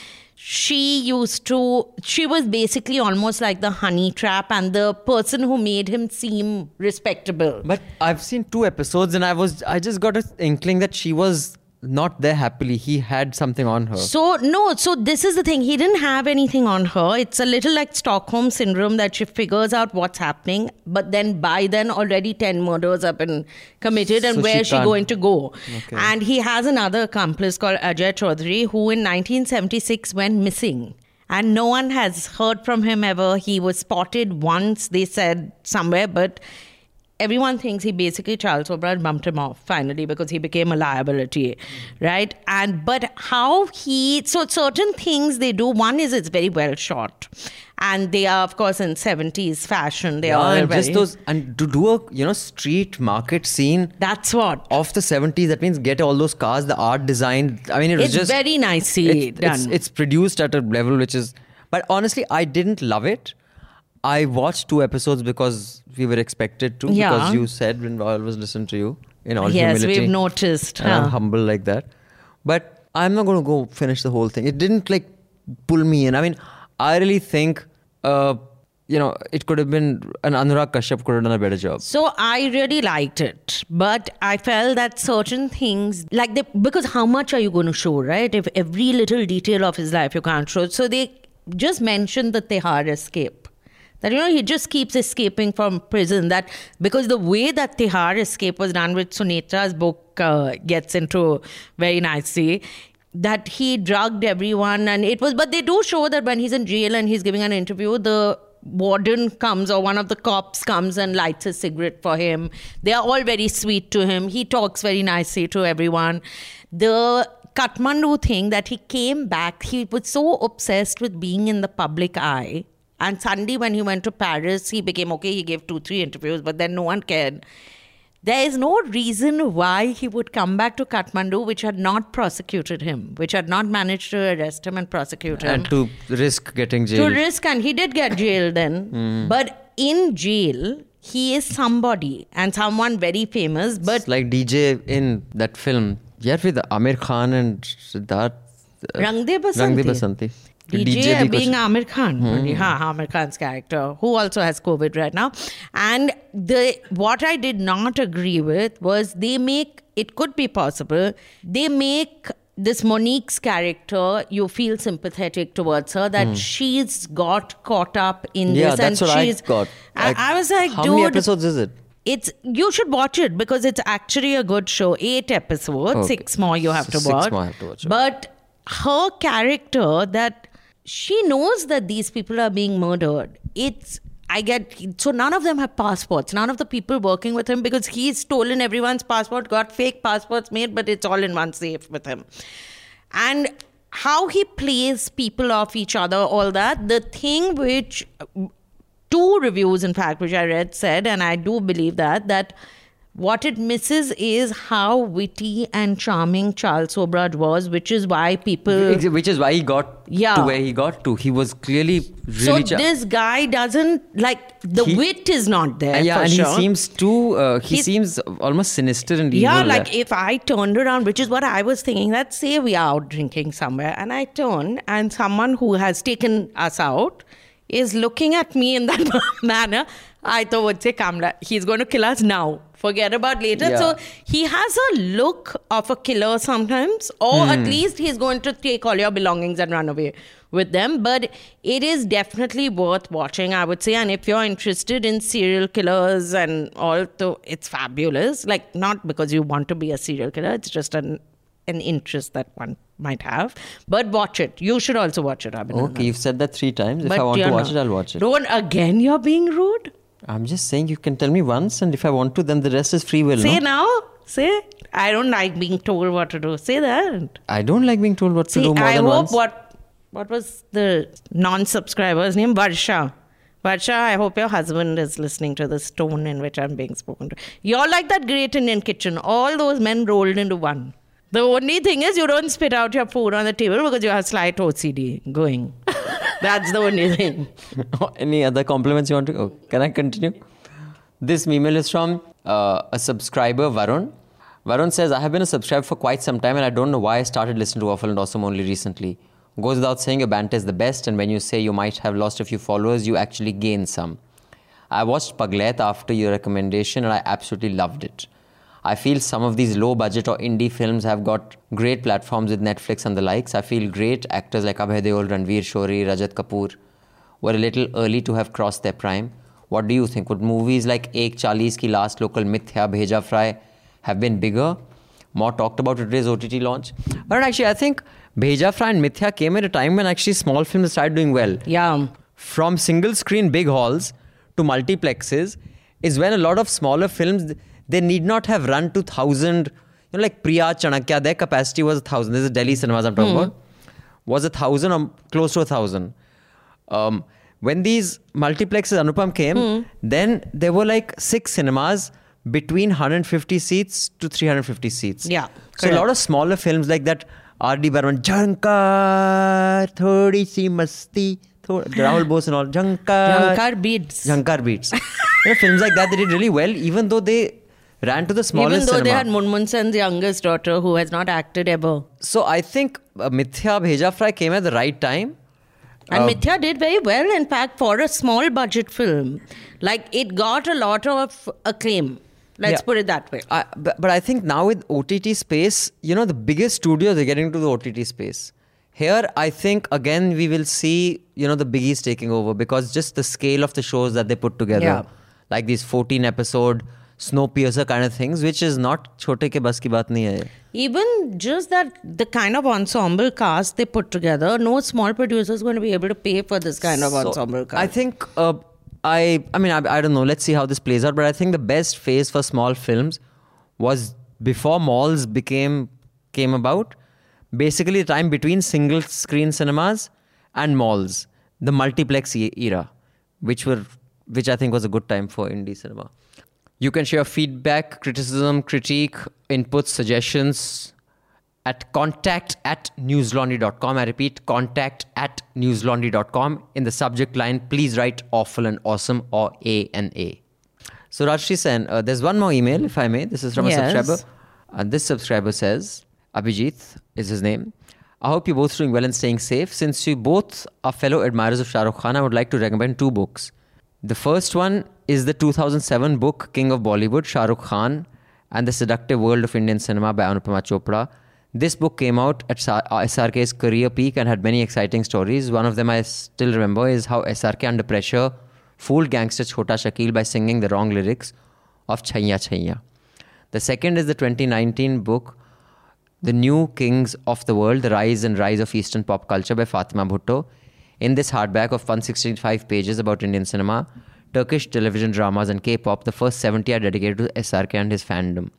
she used to, she was basically almost like the honey trap and the person who made him seem respectable. But I've seen two episodes and I was I just got an inkling that she was not there happily. He had something on her. So no, so this is the thing. He didn't have anything on her. It's a little like Stockholm syndrome that she figures out what's happening, but then by then already ten murders have been committed, and So where she is she going to go? Okay. And he has another accomplice called Ajay Chaudhary, who in 1976 went missing. And no one has heard from him ever. He was spotted once, they said somewhere, but everyone thinks he basically Charles Sobhraj bumped him off finally because he became a liability, right? And but how he so certain things they do. One is it's very well shot, and they are of course in seventies fashion. They yeah, are and very, just those and to do a you know street market scene That's what of the 70s. That means get all those cars, the art design. I mean, it was It's just very nicely it's, It's, done. it's produced at a level which is. But honestly, I didn't love it. I watched two episodes because we were expected to. Yeah. Because you said when I always listen to you in all Yes, humility. Yes, we've noticed, And I'm humble like that. But I'm not going to go finish the whole thing. It didn't like pull me in. I mean, I really think, uh, you know, it could have been an Anurag Kashyap could have done a better job. So I really liked it, but I felt that certain things, like because how much are you going to show, right? If every little detail of his life you can't show, so they just mentioned the Tihar escape. That you know he just keeps escaping from prison. That because the way that Tihar escape was done, which Sunetra's book uh, gets into very nicely, that he drugged everyone, and it was. But they do show that when he's in jail and he's giving an interview, the warden comes or one of the cops comes and lights a cigarette for him. They are all very sweet to him. He talks very nicely to everyone. The Kathmandu thing that he came back, he was so obsessed with being in the public eye. And suddenly, when he went to Paris, he became okay. He gave two, three interviews, but then no one cared. There is no reason why he would come back to Kathmandu, which had not prosecuted him, which had not managed to arrest him and prosecute him And to risk getting jail. to risk and he did get jailed then Hmm. but in jail he is somebody and someone very famous but It's like DJ in that film. Yeah, with Aamir Khan and Siddharth. uh, Rang De Basanti. Rang De Basanti. DJ, being Kush- Aamir Khan, mm. ha, Aamir Khan's character, who also has COVID right now. And the what I did not agree with was they make it could be possible they make this Monique's character, you feel sympathetic towards her that hmm. she's got caught up in yeah, this, that's and what she's. I, got. I, I, was like, how dude, many episodes is it? it's you should watch it because it's actually a good show. Eight episodes, okay. six more you have to watch. Have to watch but her character that she knows that these people are being murdered. It's I get so none of them have passports. None of the people working with him because he's stolen everyone's passport, got fake passports made, but it's all in one safe with him. And how he plays people off each other, all that. The thing which two reviews, in fact, which I read said, and I do believe that, that what it misses is how witty and charming Charles Sobhraj was, which is why people. Which is why he got Yeah. to where he got to. He was clearly So really. cha- this guy doesn't like the He- wit is not there. yeah, and sure. he seems too. Uh, he He's- seems almost sinister and evil. Yeah, there. like if I turned around, which is what I was thinking, let's say we are out drinking somewhere, and I turn, and someone who has taken us out is looking at me in that manner, I thought would say, Kamla, he's going to kill us now. Forget about later. Yeah. So he has a look of a killer sometimes, or at Hmm. least he's going to take all your belongings and run away with them. But it is definitely worth watching, I would say. And if you're interested in serial killers and all, so it's fabulous. Like not because you want to be a serial killer, it's just an an interest that one might have. But watch it. You should also watch it, Abhinandan. Okay, you've said that three times. If But I want to watch not. it, I'll watch it. Don't again. You're being rude. I'm just saying you can tell me once, and if I want to, then the rest is free will. Say no? now. Say. I don't like being told what to do. Say that. I don't like being told what to See, do more I than hope once. what what was the non-subscriber's name? Varsha. Varsha, I hope your husband is listening to this tone in which I'm being spoken to. You're like that great Indian kitchen. All those men rolled into one. The only thing is you don't spit out your food on the table because you have slight OCD going. That's the only thing. Any other compliments you want to? Oh, can I continue? This email is from uh, a subscriber, Varun. Varun says, I have been a subscriber for quite some time and I don't know why I started listening to Awful and Awesome only recently. Goes without saying, your banter is the best, and when you say you might have lost a few followers, you actually gain some. I watched Pagglait after your recommendation and I absolutely loved it. I feel some of these low budget or indie films have got great platforms with Netflix and the likes. I feel great actors like Abhay Deol, Ranvir Shorey, Rajat Kapoor were a little early to have crossed their prime. What do you think? Would movies like Ek Chalis Ki Last Local Mithya Bheja Fry have been bigger? More talked about today's OTT launch. But actually, I think Bheja Fry and Mithya came at a time when actually small films started doing well. Yeah. From single screen big halls to multiplexes is when a lot of smaller films they need not have run to thousand. You know, like Priya Chanakya, their capacity was a thousand. This is Delhi cinemas I'm talking Hmm. about. Was a thousand or close to a thousand. Um, when these multiplexes Anupam came, Hmm. then there were like six cinemas between 150 seats to 350 seats. Yeah, So a lot of smaller films like that, R.D. Burman, Jhankaar, Thodi Si Masti, Thod- Rahul Bose and all, Jhankaar. Jhankaar beats. Jhankaar beats. you know, films like that, they did really well, even though they ran to the smallest Even though cinema. they had Munmun Sen's youngest daughter who has not acted ever. so I think uh, Mithya Bheja Fry came at the right time. And Uh, Mithya did very well, in fact, for a small budget film. Like, it got a lot of acclaim. Let's Yeah. put it that way. I, but, but I think now with OTT space, you know, the biggest studios are getting into the OTT space. Here, I think again we will see, you know, the biggies taking over because just the scale of the shows that they put together, Yeah. like these 14 episode Snowpiercer kind of things, which is not chote ke bas ki baat nahi hai. Even just that, the kind of ensemble cast they put together, no small producer is going to be able to pay for this kind of So, ensemble cast. I think uh, I I mean I, I don't know. Let's see how this plays out. But I think the best phase for small films was before malls became came about. Basically, the time between single screen cinemas and malls, the multiplex e- era, which were which I think was a good time for indie cinema. You can share feedback, criticism, critique, inputs, suggestions at contact at newslaundry.com. I repeat, contact at newslaundry.com. In the subject line, please write awful and awesome or A and A. So, Rajyasree Sen, uh, there's one more email, if I may. This is from Yes. a subscriber. And this subscriber says, Abhijit is his name. I hope you're both doing well and staying safe. Since you both are fellow admirers of Shah Rukh Khan, I would like to recommend two books. The first one is the 2007 book King of Bollywood, Shah Rukh Khan and the Seductive World of Indian Cinema by Anupama Chopra. This book came out at Sa- uh, SRK's career peak and had many exciting stories. One of them I still remember is how SRK under pressure fooled gangster Chhota Shakeel by singing the wrong lyrics of Chaiyya Chaiyya. The second is the 2019 book the New Kings of the World, The Rise and Rise of Eastern Pop Culture by Fatima Bhutto. In this hardback of 165 pages about Indian cinema, Turkish television dramas, and K pop, the first 70 are dedicated to SRK and his fandom.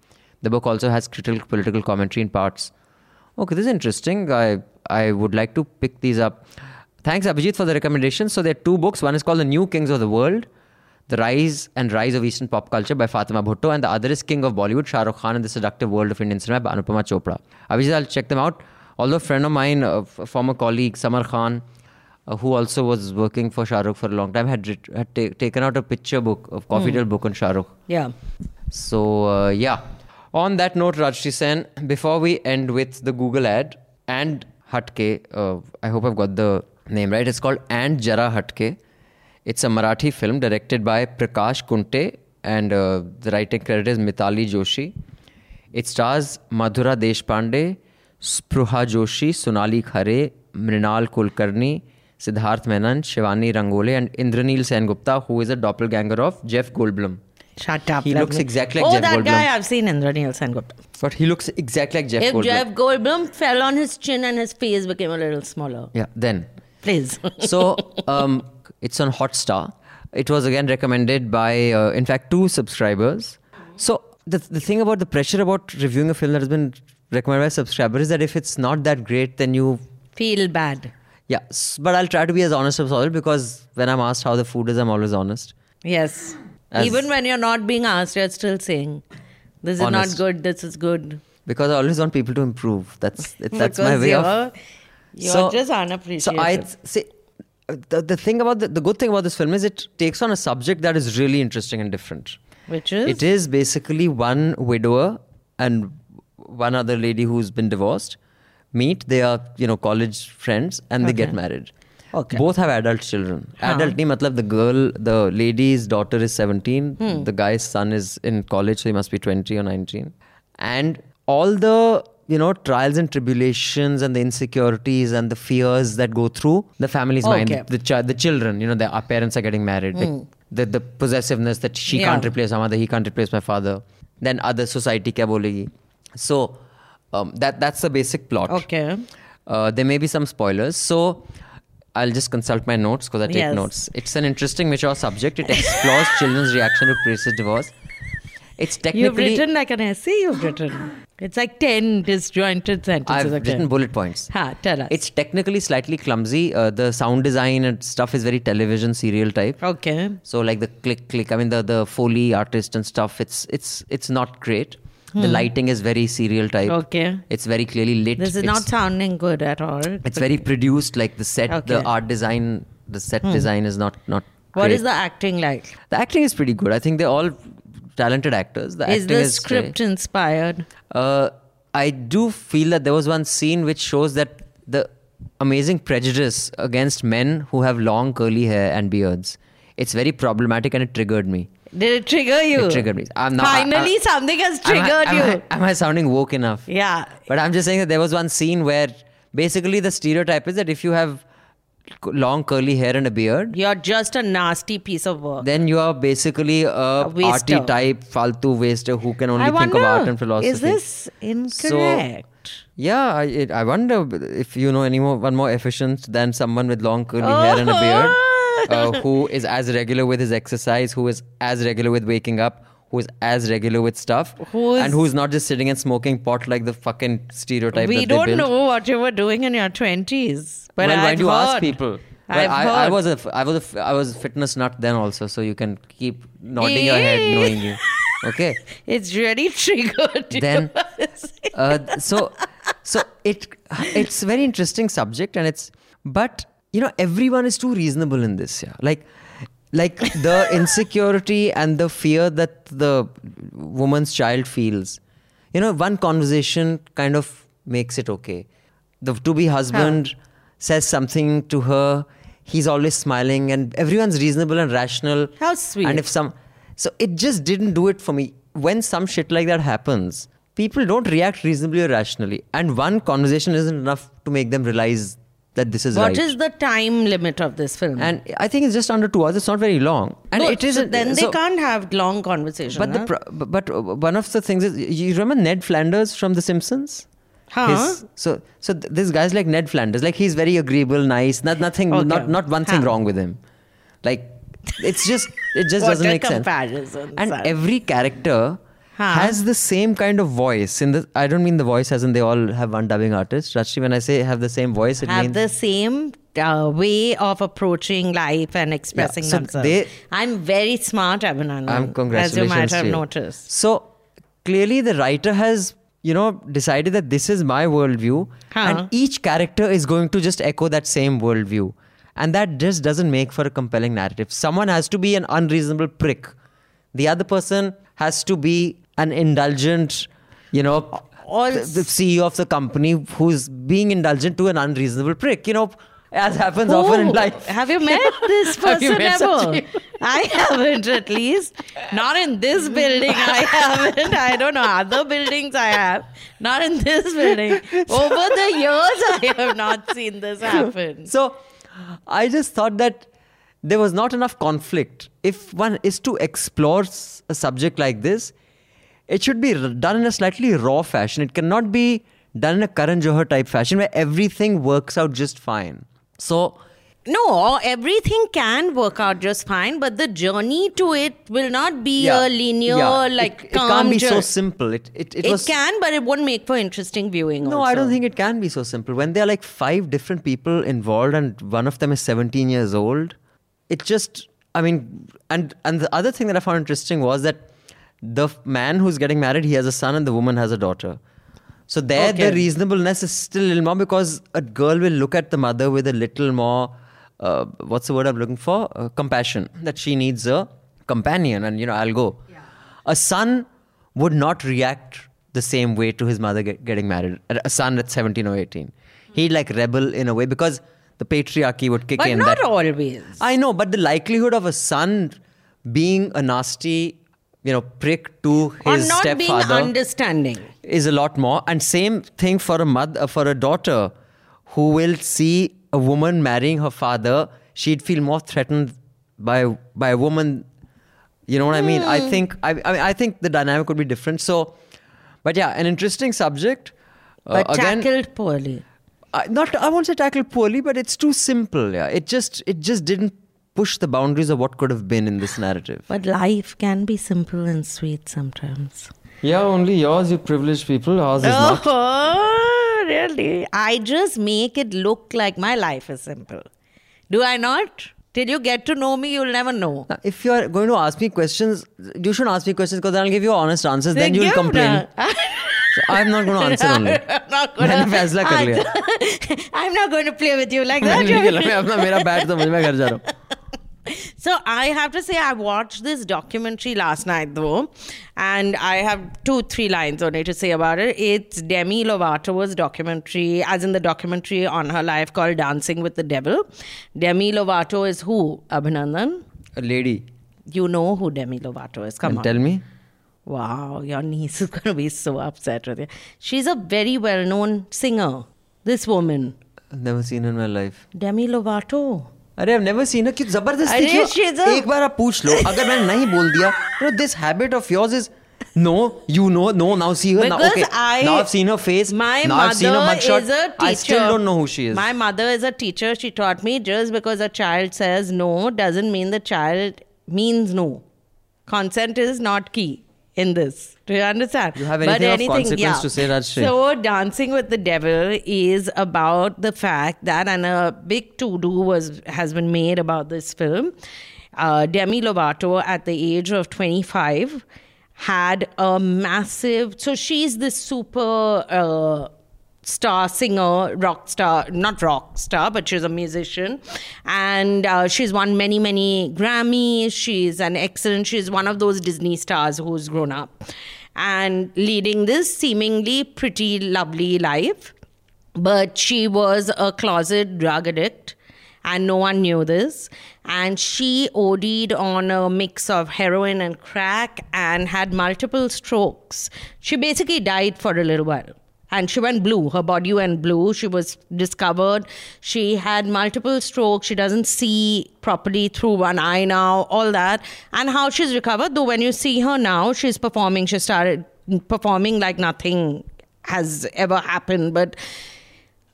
The book also has critical political commentary in parts. Okay, this is interesting. I, I would like to pick these up. Thanks, Abhijit, for the recommendation. So, there are two books. One is called The New Kings of the World, The Rise and Rise of Eastern Pop Culture by Fatima Bhutto, and the other is King of Bollywood, Shah Rukh Khan and the Seductive World of Indian Cinema by Anupama Chopra. Abhijit, I'll check them out. Although a friend of mine, a f- former colleague, Samar Khan, uh, who also was working for Shah Rukh for a long time, had, had ta- taken out a picture book, a coffee table book on Shah Rukh. yeah. So, uh, yeah. On that note, Rajyasree Sen, before we end with the Google ad, and Hatke, uh, I hope I've got the name right. It's called And Jara Hatke. It's a Marathi film directed by Prakash Kunte, and uh, the writing credit is Mitali Joshi. It stars Madhura Deshpande, Spruha Joshi, Sonali Khare, Mrinal Kulkarni, Siddharth Menon, Shivani Rangole, and Indranil Sengupta, who is a doppelganger of Jeff Goldblum. Shut up. He looks me- exactly like oh, Jeff that Goldblum. guy I've seen Indranil Sengupta. But he looks exactly like Jeff if Goldblum. Jeff Goldblum fell on his chin and his face became a little smaller. Yeah, then. Please. So um, it's on Hotstar. It was again recommended by, uh, in fact, two subscribers. So the, the thing about the pressure about reviewing a film that has been recommended by a subscriber is that if it's not that great, then you Feel bad. Yeah, but I'll try to be as honest as possible because when I'm asked how the food is, I'm always honest. Yes. As- Even when you're not being asked, you're still saying, "This is Honest. not good. This is good." Because I always want people to improve. That's it, that's my way you're, of. You're So- just So. I say the, the thing about the, the good thing about this film is it takes on a subject that is really interesting and different. Which is? It is basically one widower and one other lady who's been divorced meet. They are you know college friends and they get married. Okay. Both have adult children. Huh. Adult nahi matlab the girl, the lady's daughter is 17. Hmm. The guy's son is in college, so he must be 20 or 19. And all the you know trials and tribulations and the insecurities and the fears that go through the family's mind Okay. the child the children you know their our parents are getting married the, Hmm. the, the possessiveness that she Yeah. can't replace my mother he can't replace my father then other society kya bolegi so um, that that's the basic plot Okay. uh, there may be some spoilers so I'll just consult my notes because I take Yes. notes. It's an interesting, mature subject. It explores children's reaction to previous divorce. It's technically You've written like an essay. You've written. It's like ten disjointed sentences. I've okay. written bullet points. Ha, tell us. It's technically slightly clumsy. Uh, the sound design and stuff is very television serial type. okay. So like the click click, I mean the the foley artist and stuff. It's it's it's not great. The Hmm. lighting is very serial type. Okay. It's very clearly lit. This is It's- not sounding good at all. It's very produced. Like the set, the art design, the set Hmm. design is not not. What is great. the acting like? The acting is pretty good. I think they're all talented actors. The is acting the is script inspired? Uh, I do feel that there was one scene which shows that the amazing prejudice against men who have long curly hair and beards. It's very problematic and it triggered me. Did it trigger you? It triggered me. I'm not, Finally, I- something has Am I- triggered am you. I, am I sounding woke enough? yeah. But I'm just saying that there was one scene where basically the stereotype is that if you have long curly hair and a beard, You're just a nasty piece of work. then you are basically a, waster. arty type, faltu waster who can only think of art and philosophy. is this incorrect? Yeah, I, it, I wonder if you know any more, one more efficient than someone with long curly hair and a beard, oh, uh, who is as regular with his exercise, who is as regular with waking up, who is as regular with stuff, Who's- and who's not just sitting and smoking pot like the fucking stereotype we don't know what you were doing in your 20s. But well, why do you ask people? Well, I, I was a, I was a, I was a fitness nut then also, so you can keep nodding your head knowing you. Okay. It's really triggered then uh, so so it it's a very interesting subject and it's but you know everyone is too reasonable in this yeah. Like like the insecurity and the fear that the woman's child feels. You know one conversation kind of makes it okay. The to be husband says something to her he's always smiling and everyone's reasonable and rational. How sweet. and if some so it just didn't do it for me. When some shit like that happens people don't react reasonably or rationally. And one conversation isn't enough to make them realize that this is What right is the time limit of this film? and i think it's just under 2 hours it's not very long and No, it is so then so- they can't have long conversation. but the huh? pro- but one of the things is you remember Ned Flanders from The Simpsons? Huh? His- so so th- this guy's like Ned Flanders, like he's very agreeable, nice, not nothing, Okay. not not one thing Huh. wrong with him. Like it's just it just doesn't make sense. And son. every character Huh. has the same kind of voice. In the I don't mean the voice as in they all have one dubbing artist. Rashmi, when I say have the same voice, it have means the same uh, way of approaching life and expressing so themselves. they- I'm very smart, Abhinandan. Um, As you congratulations might have you. noticed. So clearly, the writer has, you know, decided that this is my worldview, Huh. and each character is going to just echo that same worldview, and that just doesn't make for a compelling narrative. Someone has to be an unreasonable prick. The other person has to be an indulgent, you know, All- the, CEO of the company who's being indulgent to an unreasonable prick. You know, as happens often in life. Have you met this person met ever? I haven't, at least. Not in this building, I haven't. I don't know. Other buildings I have. Not in this building. Over the years, I have not seen this happen. So I just thought that there was not enough conflict. If one is to explore a subject like this, it should be done in a slightly raw fashion. It cannot be done in a Karan Johar type fashion where everything works out just fine. So No, everything can work out just fine, but the journey to it will not be a linear, Yeah. like it, it can't be so simple. It it, it, It, was can, but it won't make for interesting viewing. No, also. I don't think it can be so simple. When there are like five different people involved and one of them is 17 years old, it just, I mean, and and the other thing that I found interesting was that the man who's getting married, he has a son and the woman has a daughter. So there, the reasonableness is still a little more because a girl will look at the mother with a little more, uh, what's the word I'm looking for? Uh, compassion. That she needs a companion, and you know, I'll go. A son would not react the same way to his mother get, getting married. A son at 17 or 18. He'd like rebel in a way because the patriarchy would kick But in. not that, always. I know, but the likelihood of a son being a nasty, you know, prick to Or his being stepfather understanding. is a lot more. And same thing for a mother, for a daughter, who will see a woman marrying her father. She'd feel more threatened by by a woman. You know what I mean? I Hmm. think I, I mean, I think the dynamic would be different. So, but yeah, an interesting subject. Uh, But again, tackled poorly. I, not I won't say tackled poorly, but it's too simple. Yeah, it just it just didn't push the boundaries of what could have been in this narrative. But life can be simple and sweet sometimes. Yeah, only yours, you privileged people. Ours is not. Oh, really? I just make it look like my life is simple. Do I not? Till you get to know me, you'll never know. Now, if you are going to ask me questions, you should ask me questions because I'll give you honest answers. Then Then you'll give complain. na. So I'm not going to answer only. I'm not मैंने gonna, फैसला कर लिया I'm not going to play with you like मैं that. नहीं खेला मैं अपना मेरा बैट तो मुझे मैं घर जा रहा हूँ so I have to say I watched this documentary last night though, and I have two, three lines only to say about it. It's Demi Lovato's documentary, as in the documentary on her life called Dancing with the Devil. Demi Lovato is who? Abhinandan? A lady You know who Demi Lovato is. Come and on. tell me Wow, your niece is going to be so upset with you. She's a very well known singer. This woman, I've never seen her in my life Demi Lovato. अरे I never seen कि ज़बरदस्ती एक बार आप पूछ लो अगर मैंने नहीं बोल दिया you this habit of yours is no you know no now see her now okay I have seen her face my mother is a teacher I still don't know who she is my mother is a teacher she taught me just because a child says no doesn't mean the child means no consent is not key in this. Do you understand? You have anything of consequence to say, Rajyasree? So, Dancing with the Devil is about the fact that, and a big to-do was has been made about this film. Uh, Demi Lovato, at the age of 25, had a massive. So she's this super. Uh, star singer rock star not rock star but she's a musician. And uh, she's won many many grammys. She's an excellent she's one of those disney stars who's grown up. And leading this seemingly pretty lovely life but she was a closet drug addict and no one knew this. And she OD'd on a mix of heroin and crack and had multiple strokes. She basically died for a little while and she went blue. Her body went blue. She was discovered. She had multiple strokes. She doesn't see properly through one eye now all that. And how she's recovered though when you see her now she's performing. She started performing like nothing has ever happened. But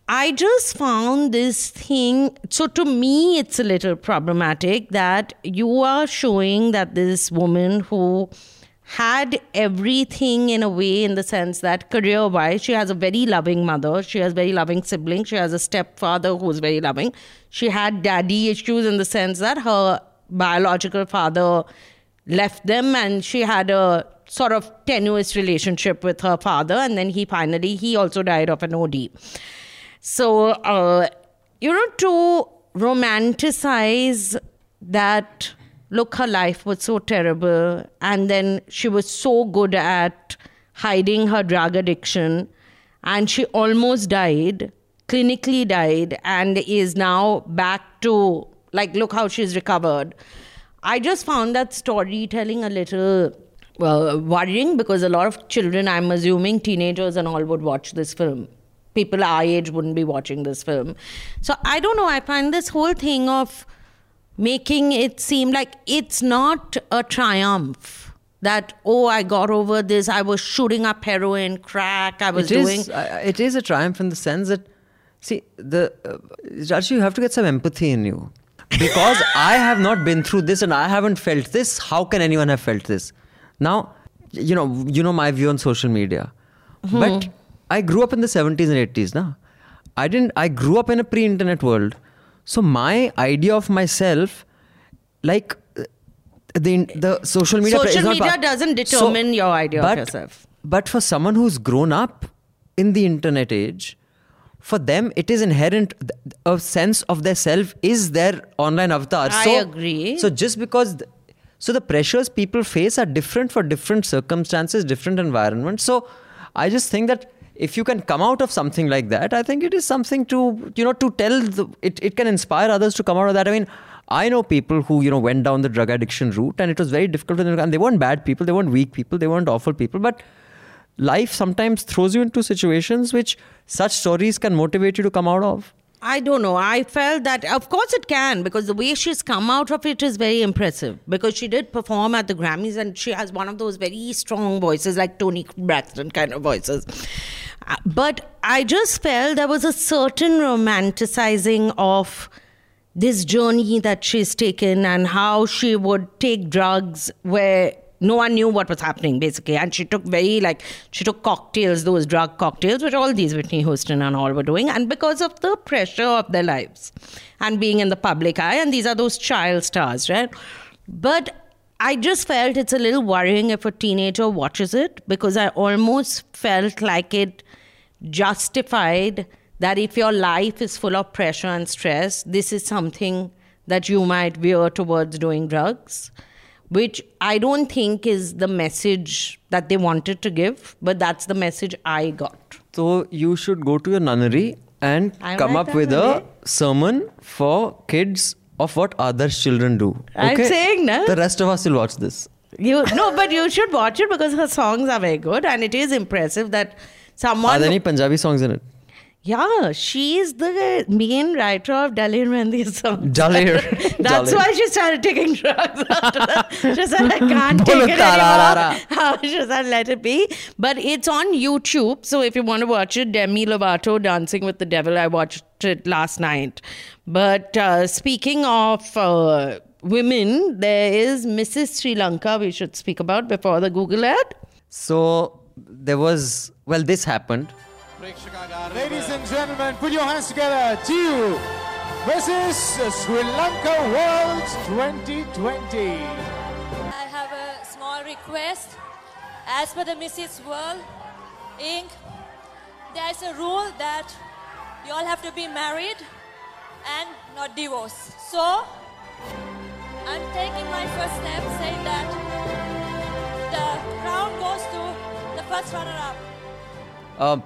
I just found this thing. So, to me, it's a little problematic that you are showing that this woman who had everything in a way, in the sense that career wise, she has a very loving mother, she has very loving siblings, she has a stepfather who's very loving. She had daddy issues in the sense that her biological father left them and she had a sort of tenuous relationship with her father and then he finally he also died of an OD. So, uh, you know, to romanticize that, look, her life was so terrible, and then she was so good at hiding her drug addiction, and she almost died, clinically died, and is now back to, like, look how she's recovered. I just found that storytelling a little well, worrying because a lot of children, I'm assuming teenagers and all, would watch this film people our age wouldn't be watching this film. So I don't know. I find this whole thing of making it seem like it's not a triumph. That oh, I got over this. I was shooting up heroin, crack. I was It doing. uh, it is a triumph in the sense that See, the uh, Rashi, you have to get some empathy in you. Because I have not been through this and I haven't felt this, how can anyone have felt this? Now, you know, you know my view on social media. But I grew up in the 70s and 80s, now. I didn't I grew up in a pre-internet world. So my idea of myself like uh, the the social media Social media part- doesn't determine your idea of yourself. But for someone who's grown up in the internet age, for them it is inherent a sense of their self is their online avatar. I so, agree. So just because th- so the pressures people face are different for different circumstances, different environments. So I just think that if you can come out of something like that, I think it is something to you know to tell the, it it can inspire others to come out of that. I mean. I know people who you know went down the drug addiction route, and it was very difficult for them. And they weren't bad people, they weren't weak people, they weren't awful people. But life sometimes throws you into situations which such stories can motivate you to come out of. I don't know. I felt that, of course, it can because the way she's come out of it is very impressive. Because she did perform at the Grammys and she has one of those very strong voices, like Toni Braxton kind of voices. Uh, But I just felt there was a certain romanticizing of this journey that she's taken and how she would take drugs where no one knew what was happening basically. And she took very like she took cocktails those drug cocktails which all these whitney houston and all were doing. And because of the pressure of their lives and being in the public eye and these are those child stars right? But i just felt it's a little worrying if a teenager watches it because i almost felt like it justified that if your life is full of pressure and stress, this is something that you might veer towards doing drugs, which I don't think is the message that they wanted to give, but that's the message I got. So you should go to your nunnery and I'm come up with a sermon for kids of what other children do. I'm okay? saying, no? The rest of us will watch this. You no, but you should watch it because her songs are very good, and it is impressive that someone. Are there any Punjabi songs in it? Yeah, she is the main writer of Daler Mehndi's songs. Daler. That's Daler. why she started taking drugs after that. She said, I can't take it anymore. she said, let it be. But it's on YouTube. So if you want to watch it, Demi Lovato Dancing with the Devil, I watched it last night. But uh, speaking of uh, women, there is Mrs. Sri Lanka we should speak about before the Google ad. So there was well, this happened. Ladies and gentlemen, put your hands together to Mrs. Sri Lanka World 2020. I have a small request. As per the Mrs. World Inc., there is a rule that you all have to be married and not divorced. So, I'm taking my first step saying that the crown goes to the first runner-up. Um,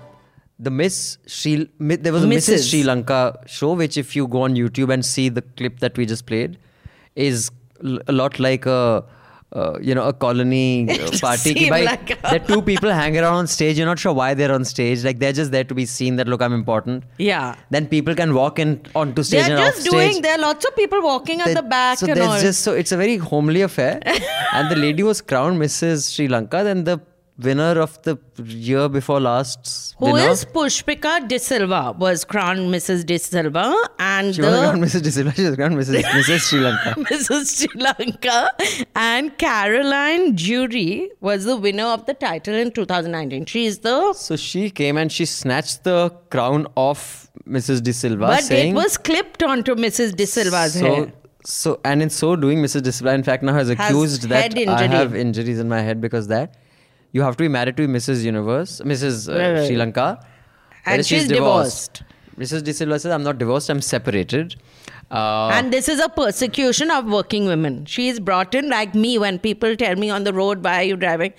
the Miss Sri, there was a Mrs. Mrs. Sri Lanka show, which if you go on YouTube and see the clip that we just played, is a lot like a. Uh, you know, a colony uh, party. ki bhai, like there two people hang around on stage. You're not sure why they're on stage. Like they're just there to be seen. That look, I'm important. Yeah. Then people can walk in onto stage They're and just off stage. doing, there are lots of people walking at the back so there's all. just so it's a very homely affair and the lady was crowned mrs sri lanka then the winner of the year before last Who winner, is Pushpika De Silva was crowned Mrs. De Silva and she the was crowned mrs De Silva, she was crowned mrs mrs sri lanka Mrs. Sri Lanka and Caroline Jurie was the winner of the title in 2019. She is the so she came and she snatched the crown off mrs de silva but saying it was clipped onto Mrs. De Silva's so hair. so and in so doing mrs de silva in fact now has accused that i have injuries in my head because that you have to be married to mrs universe mrs uh, Right, right. sri lanka And Whereas she's divorced. Mrs. De Silva says, I'm not divorced, I'm separated. Uh, and this is a persecution of working women. She is brought in like me when people tell me on the road, why are you driving?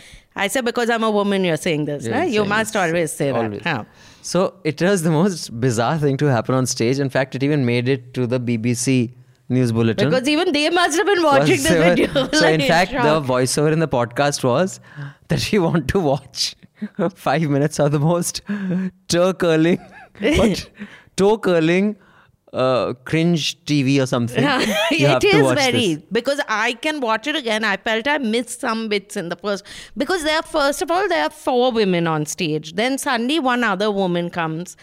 I say, because I'm a woman, you're saying this. Yeah, right? saying must this. always say Always. that. Huh. So it was the most bizarre thing to happen on stage. In fact, it even made it to the BBC news bulletin. Because even they must have been watching this video. so in like, fact, the voiceover in the podcast was that we want to watch five minutes of the most toe curling, what toe curling, uh, cringe TV or something. It is very this. because I can watch it again. I felt I missed some bits in the first because there. are First of all, there are four women on stage. Then suddenly one other woman comes.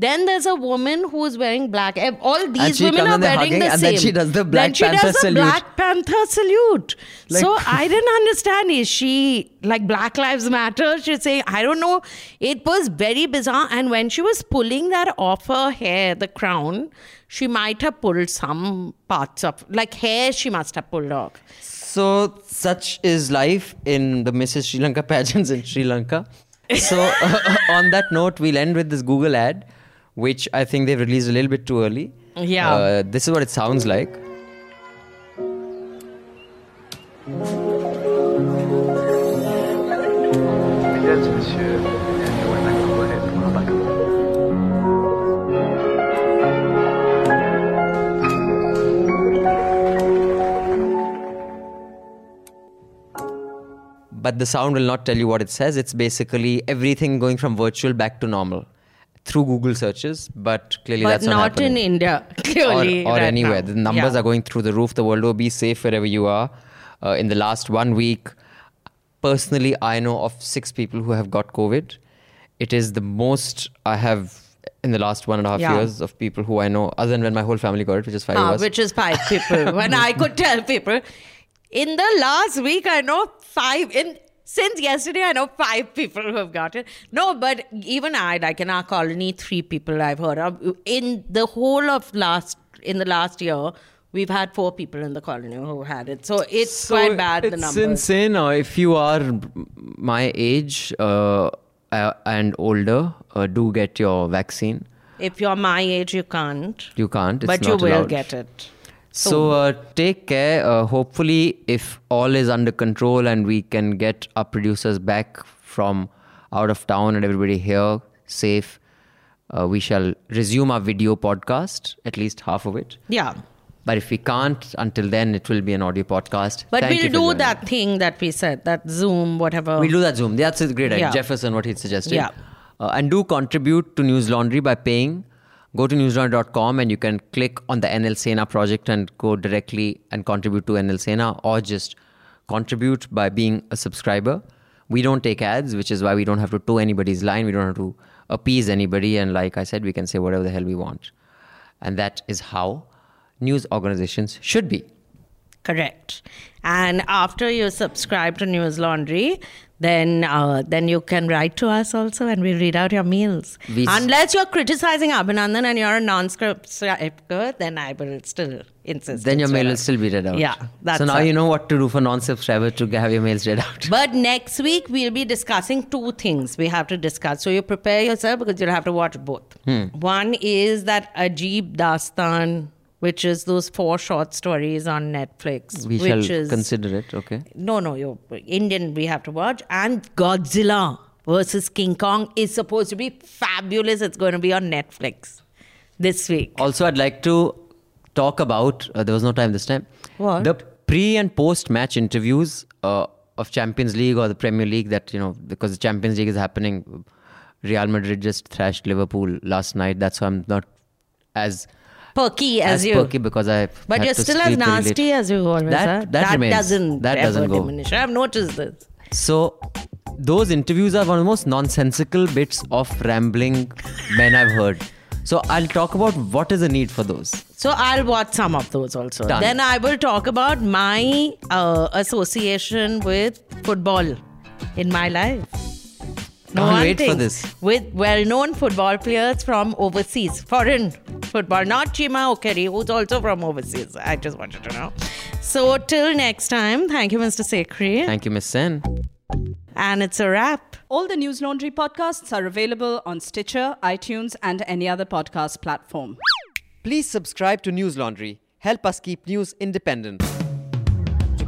Then there's a woman who's wearing black. All these women are wearing hugging, the and same. then she does the Black then she Panther does the salute. Black Panther salute. Like- so I didn't understand. Is she like Black Lives Matter? She's saying I don't know. It was very bizarre. And when she was pulling that off her hair, the crown, she might have pulled some parts of like hair. She must have pulled off. So such is life in the Mrs. Sri Lanka pageants in Sri Lanka. So on that note, we'll end with this Google ad, which I think they've released a little bit too early. Yeah. Uh, this is what it sounds like. Mesdames et messieurs, bienvenue à Vancouver pour un bateau. But the sound will not tell you what it says. It's basically everything going from virtual back to normal through Google searches. But clearly, but that's not, not happening. in India. Clearly, or, or right anywhere. now. The numbers Yeah. are going through the roof. The world will be safe wherever you are. Uh, in the last one week, personally, I know of six people who have got COVID. It is the most I have in the last one and a half Yeah. years of people who I know, other than when my whole family got it, which is five Ah, which is five people. when I could tell people, in the last week, I know five. In since yesterday, I know five people who have got it. No, but even I, like in our colony, three people I've heard of. In the whole of last, in the last year, we've had four people in the colony who had it. So it's So quite bad. It's the numbers. insane. Uh, if you are my age uh, uh, and older, uh, do get your vaccine. If you're my age, you can't. You can't. It's but you will allowed. get it. So uh, take care. Uh, hopefully, if all is under control and we can get our producers back from out of town and everybody here safe, uh, we shall resume our video podcast, at least half of it. Yeah. But if we can't, until then, it will be an audio podcast. But Thank we'll do that thing that we said, that Zoom, whatever. We'll do that Zoom. That's a great idea. Yeah. Jefferson, what he suggested. Yeah. Uh, and do contribute to Newslaundry by paying. Go to newslaundry.com and you can click on the NL Sena project and go directly and contribute to NL Sena or just contribute by being a subscriber. We don't take ads, which is why we don't have to toe anybody's line. We don't have to appease anybody. And like I said, we can say whatever the hell we want. And that is how news organizations should be. Correct. And after you subscribe to Newslaundry, then uh, then you can write to us also, and we'll read out your meals. We- Unless you're criticizing Abhinandan and you're a non-subscriber, then I will still insist. Then your mail will still be read out. Yeah, so now you know what to do for non-subscribers to have your mails read out. But next week we'll be discussing two things we have to discuss. So you prepare yourself because you'll have to watch both. Hmm. One is that Ajeeb Daastaan, which is those four short stories on Netflix. We which shall is, consider it. Okay. No, no, you Indian we have to watch. And Godzilla versus King Kong is supposed to be fabulous. It's going to be on Netflix this week. Also, I'd like to talk about. Uh, there was no time this time. What? The pre and post match interviews uh, of Champions League or the Premier League. That you know, because the Champions League is happening. Real Madrid just thrashed Liverpool last night. That's why I'm not as Perky as, as you. perky because I. But you're still as nasty as you always That- are. that remains. doesn't That ever doesn't go. diminish. I've noticed this. So, those interviews are one of the most nonsensical bits of rambling men I've heard. So, I'll talk about what is the need for those. So I'll watch some of those also. Done. Then I will talk about my uh, association with football in my life. No Can't one wait for this. With well-known football players from overseas, foreign football, not Chima Okorie, who's also from overseas. I just wanted to know. So till next time, thank you, Mr. Sekhri. Thank you, Miss Sen. And it's a wrap. All the Newslaundry podcasts are available on Stitcher, iTunes, and any other podcast platform. Please subscribe to Newslaundry. Help us keep news independent.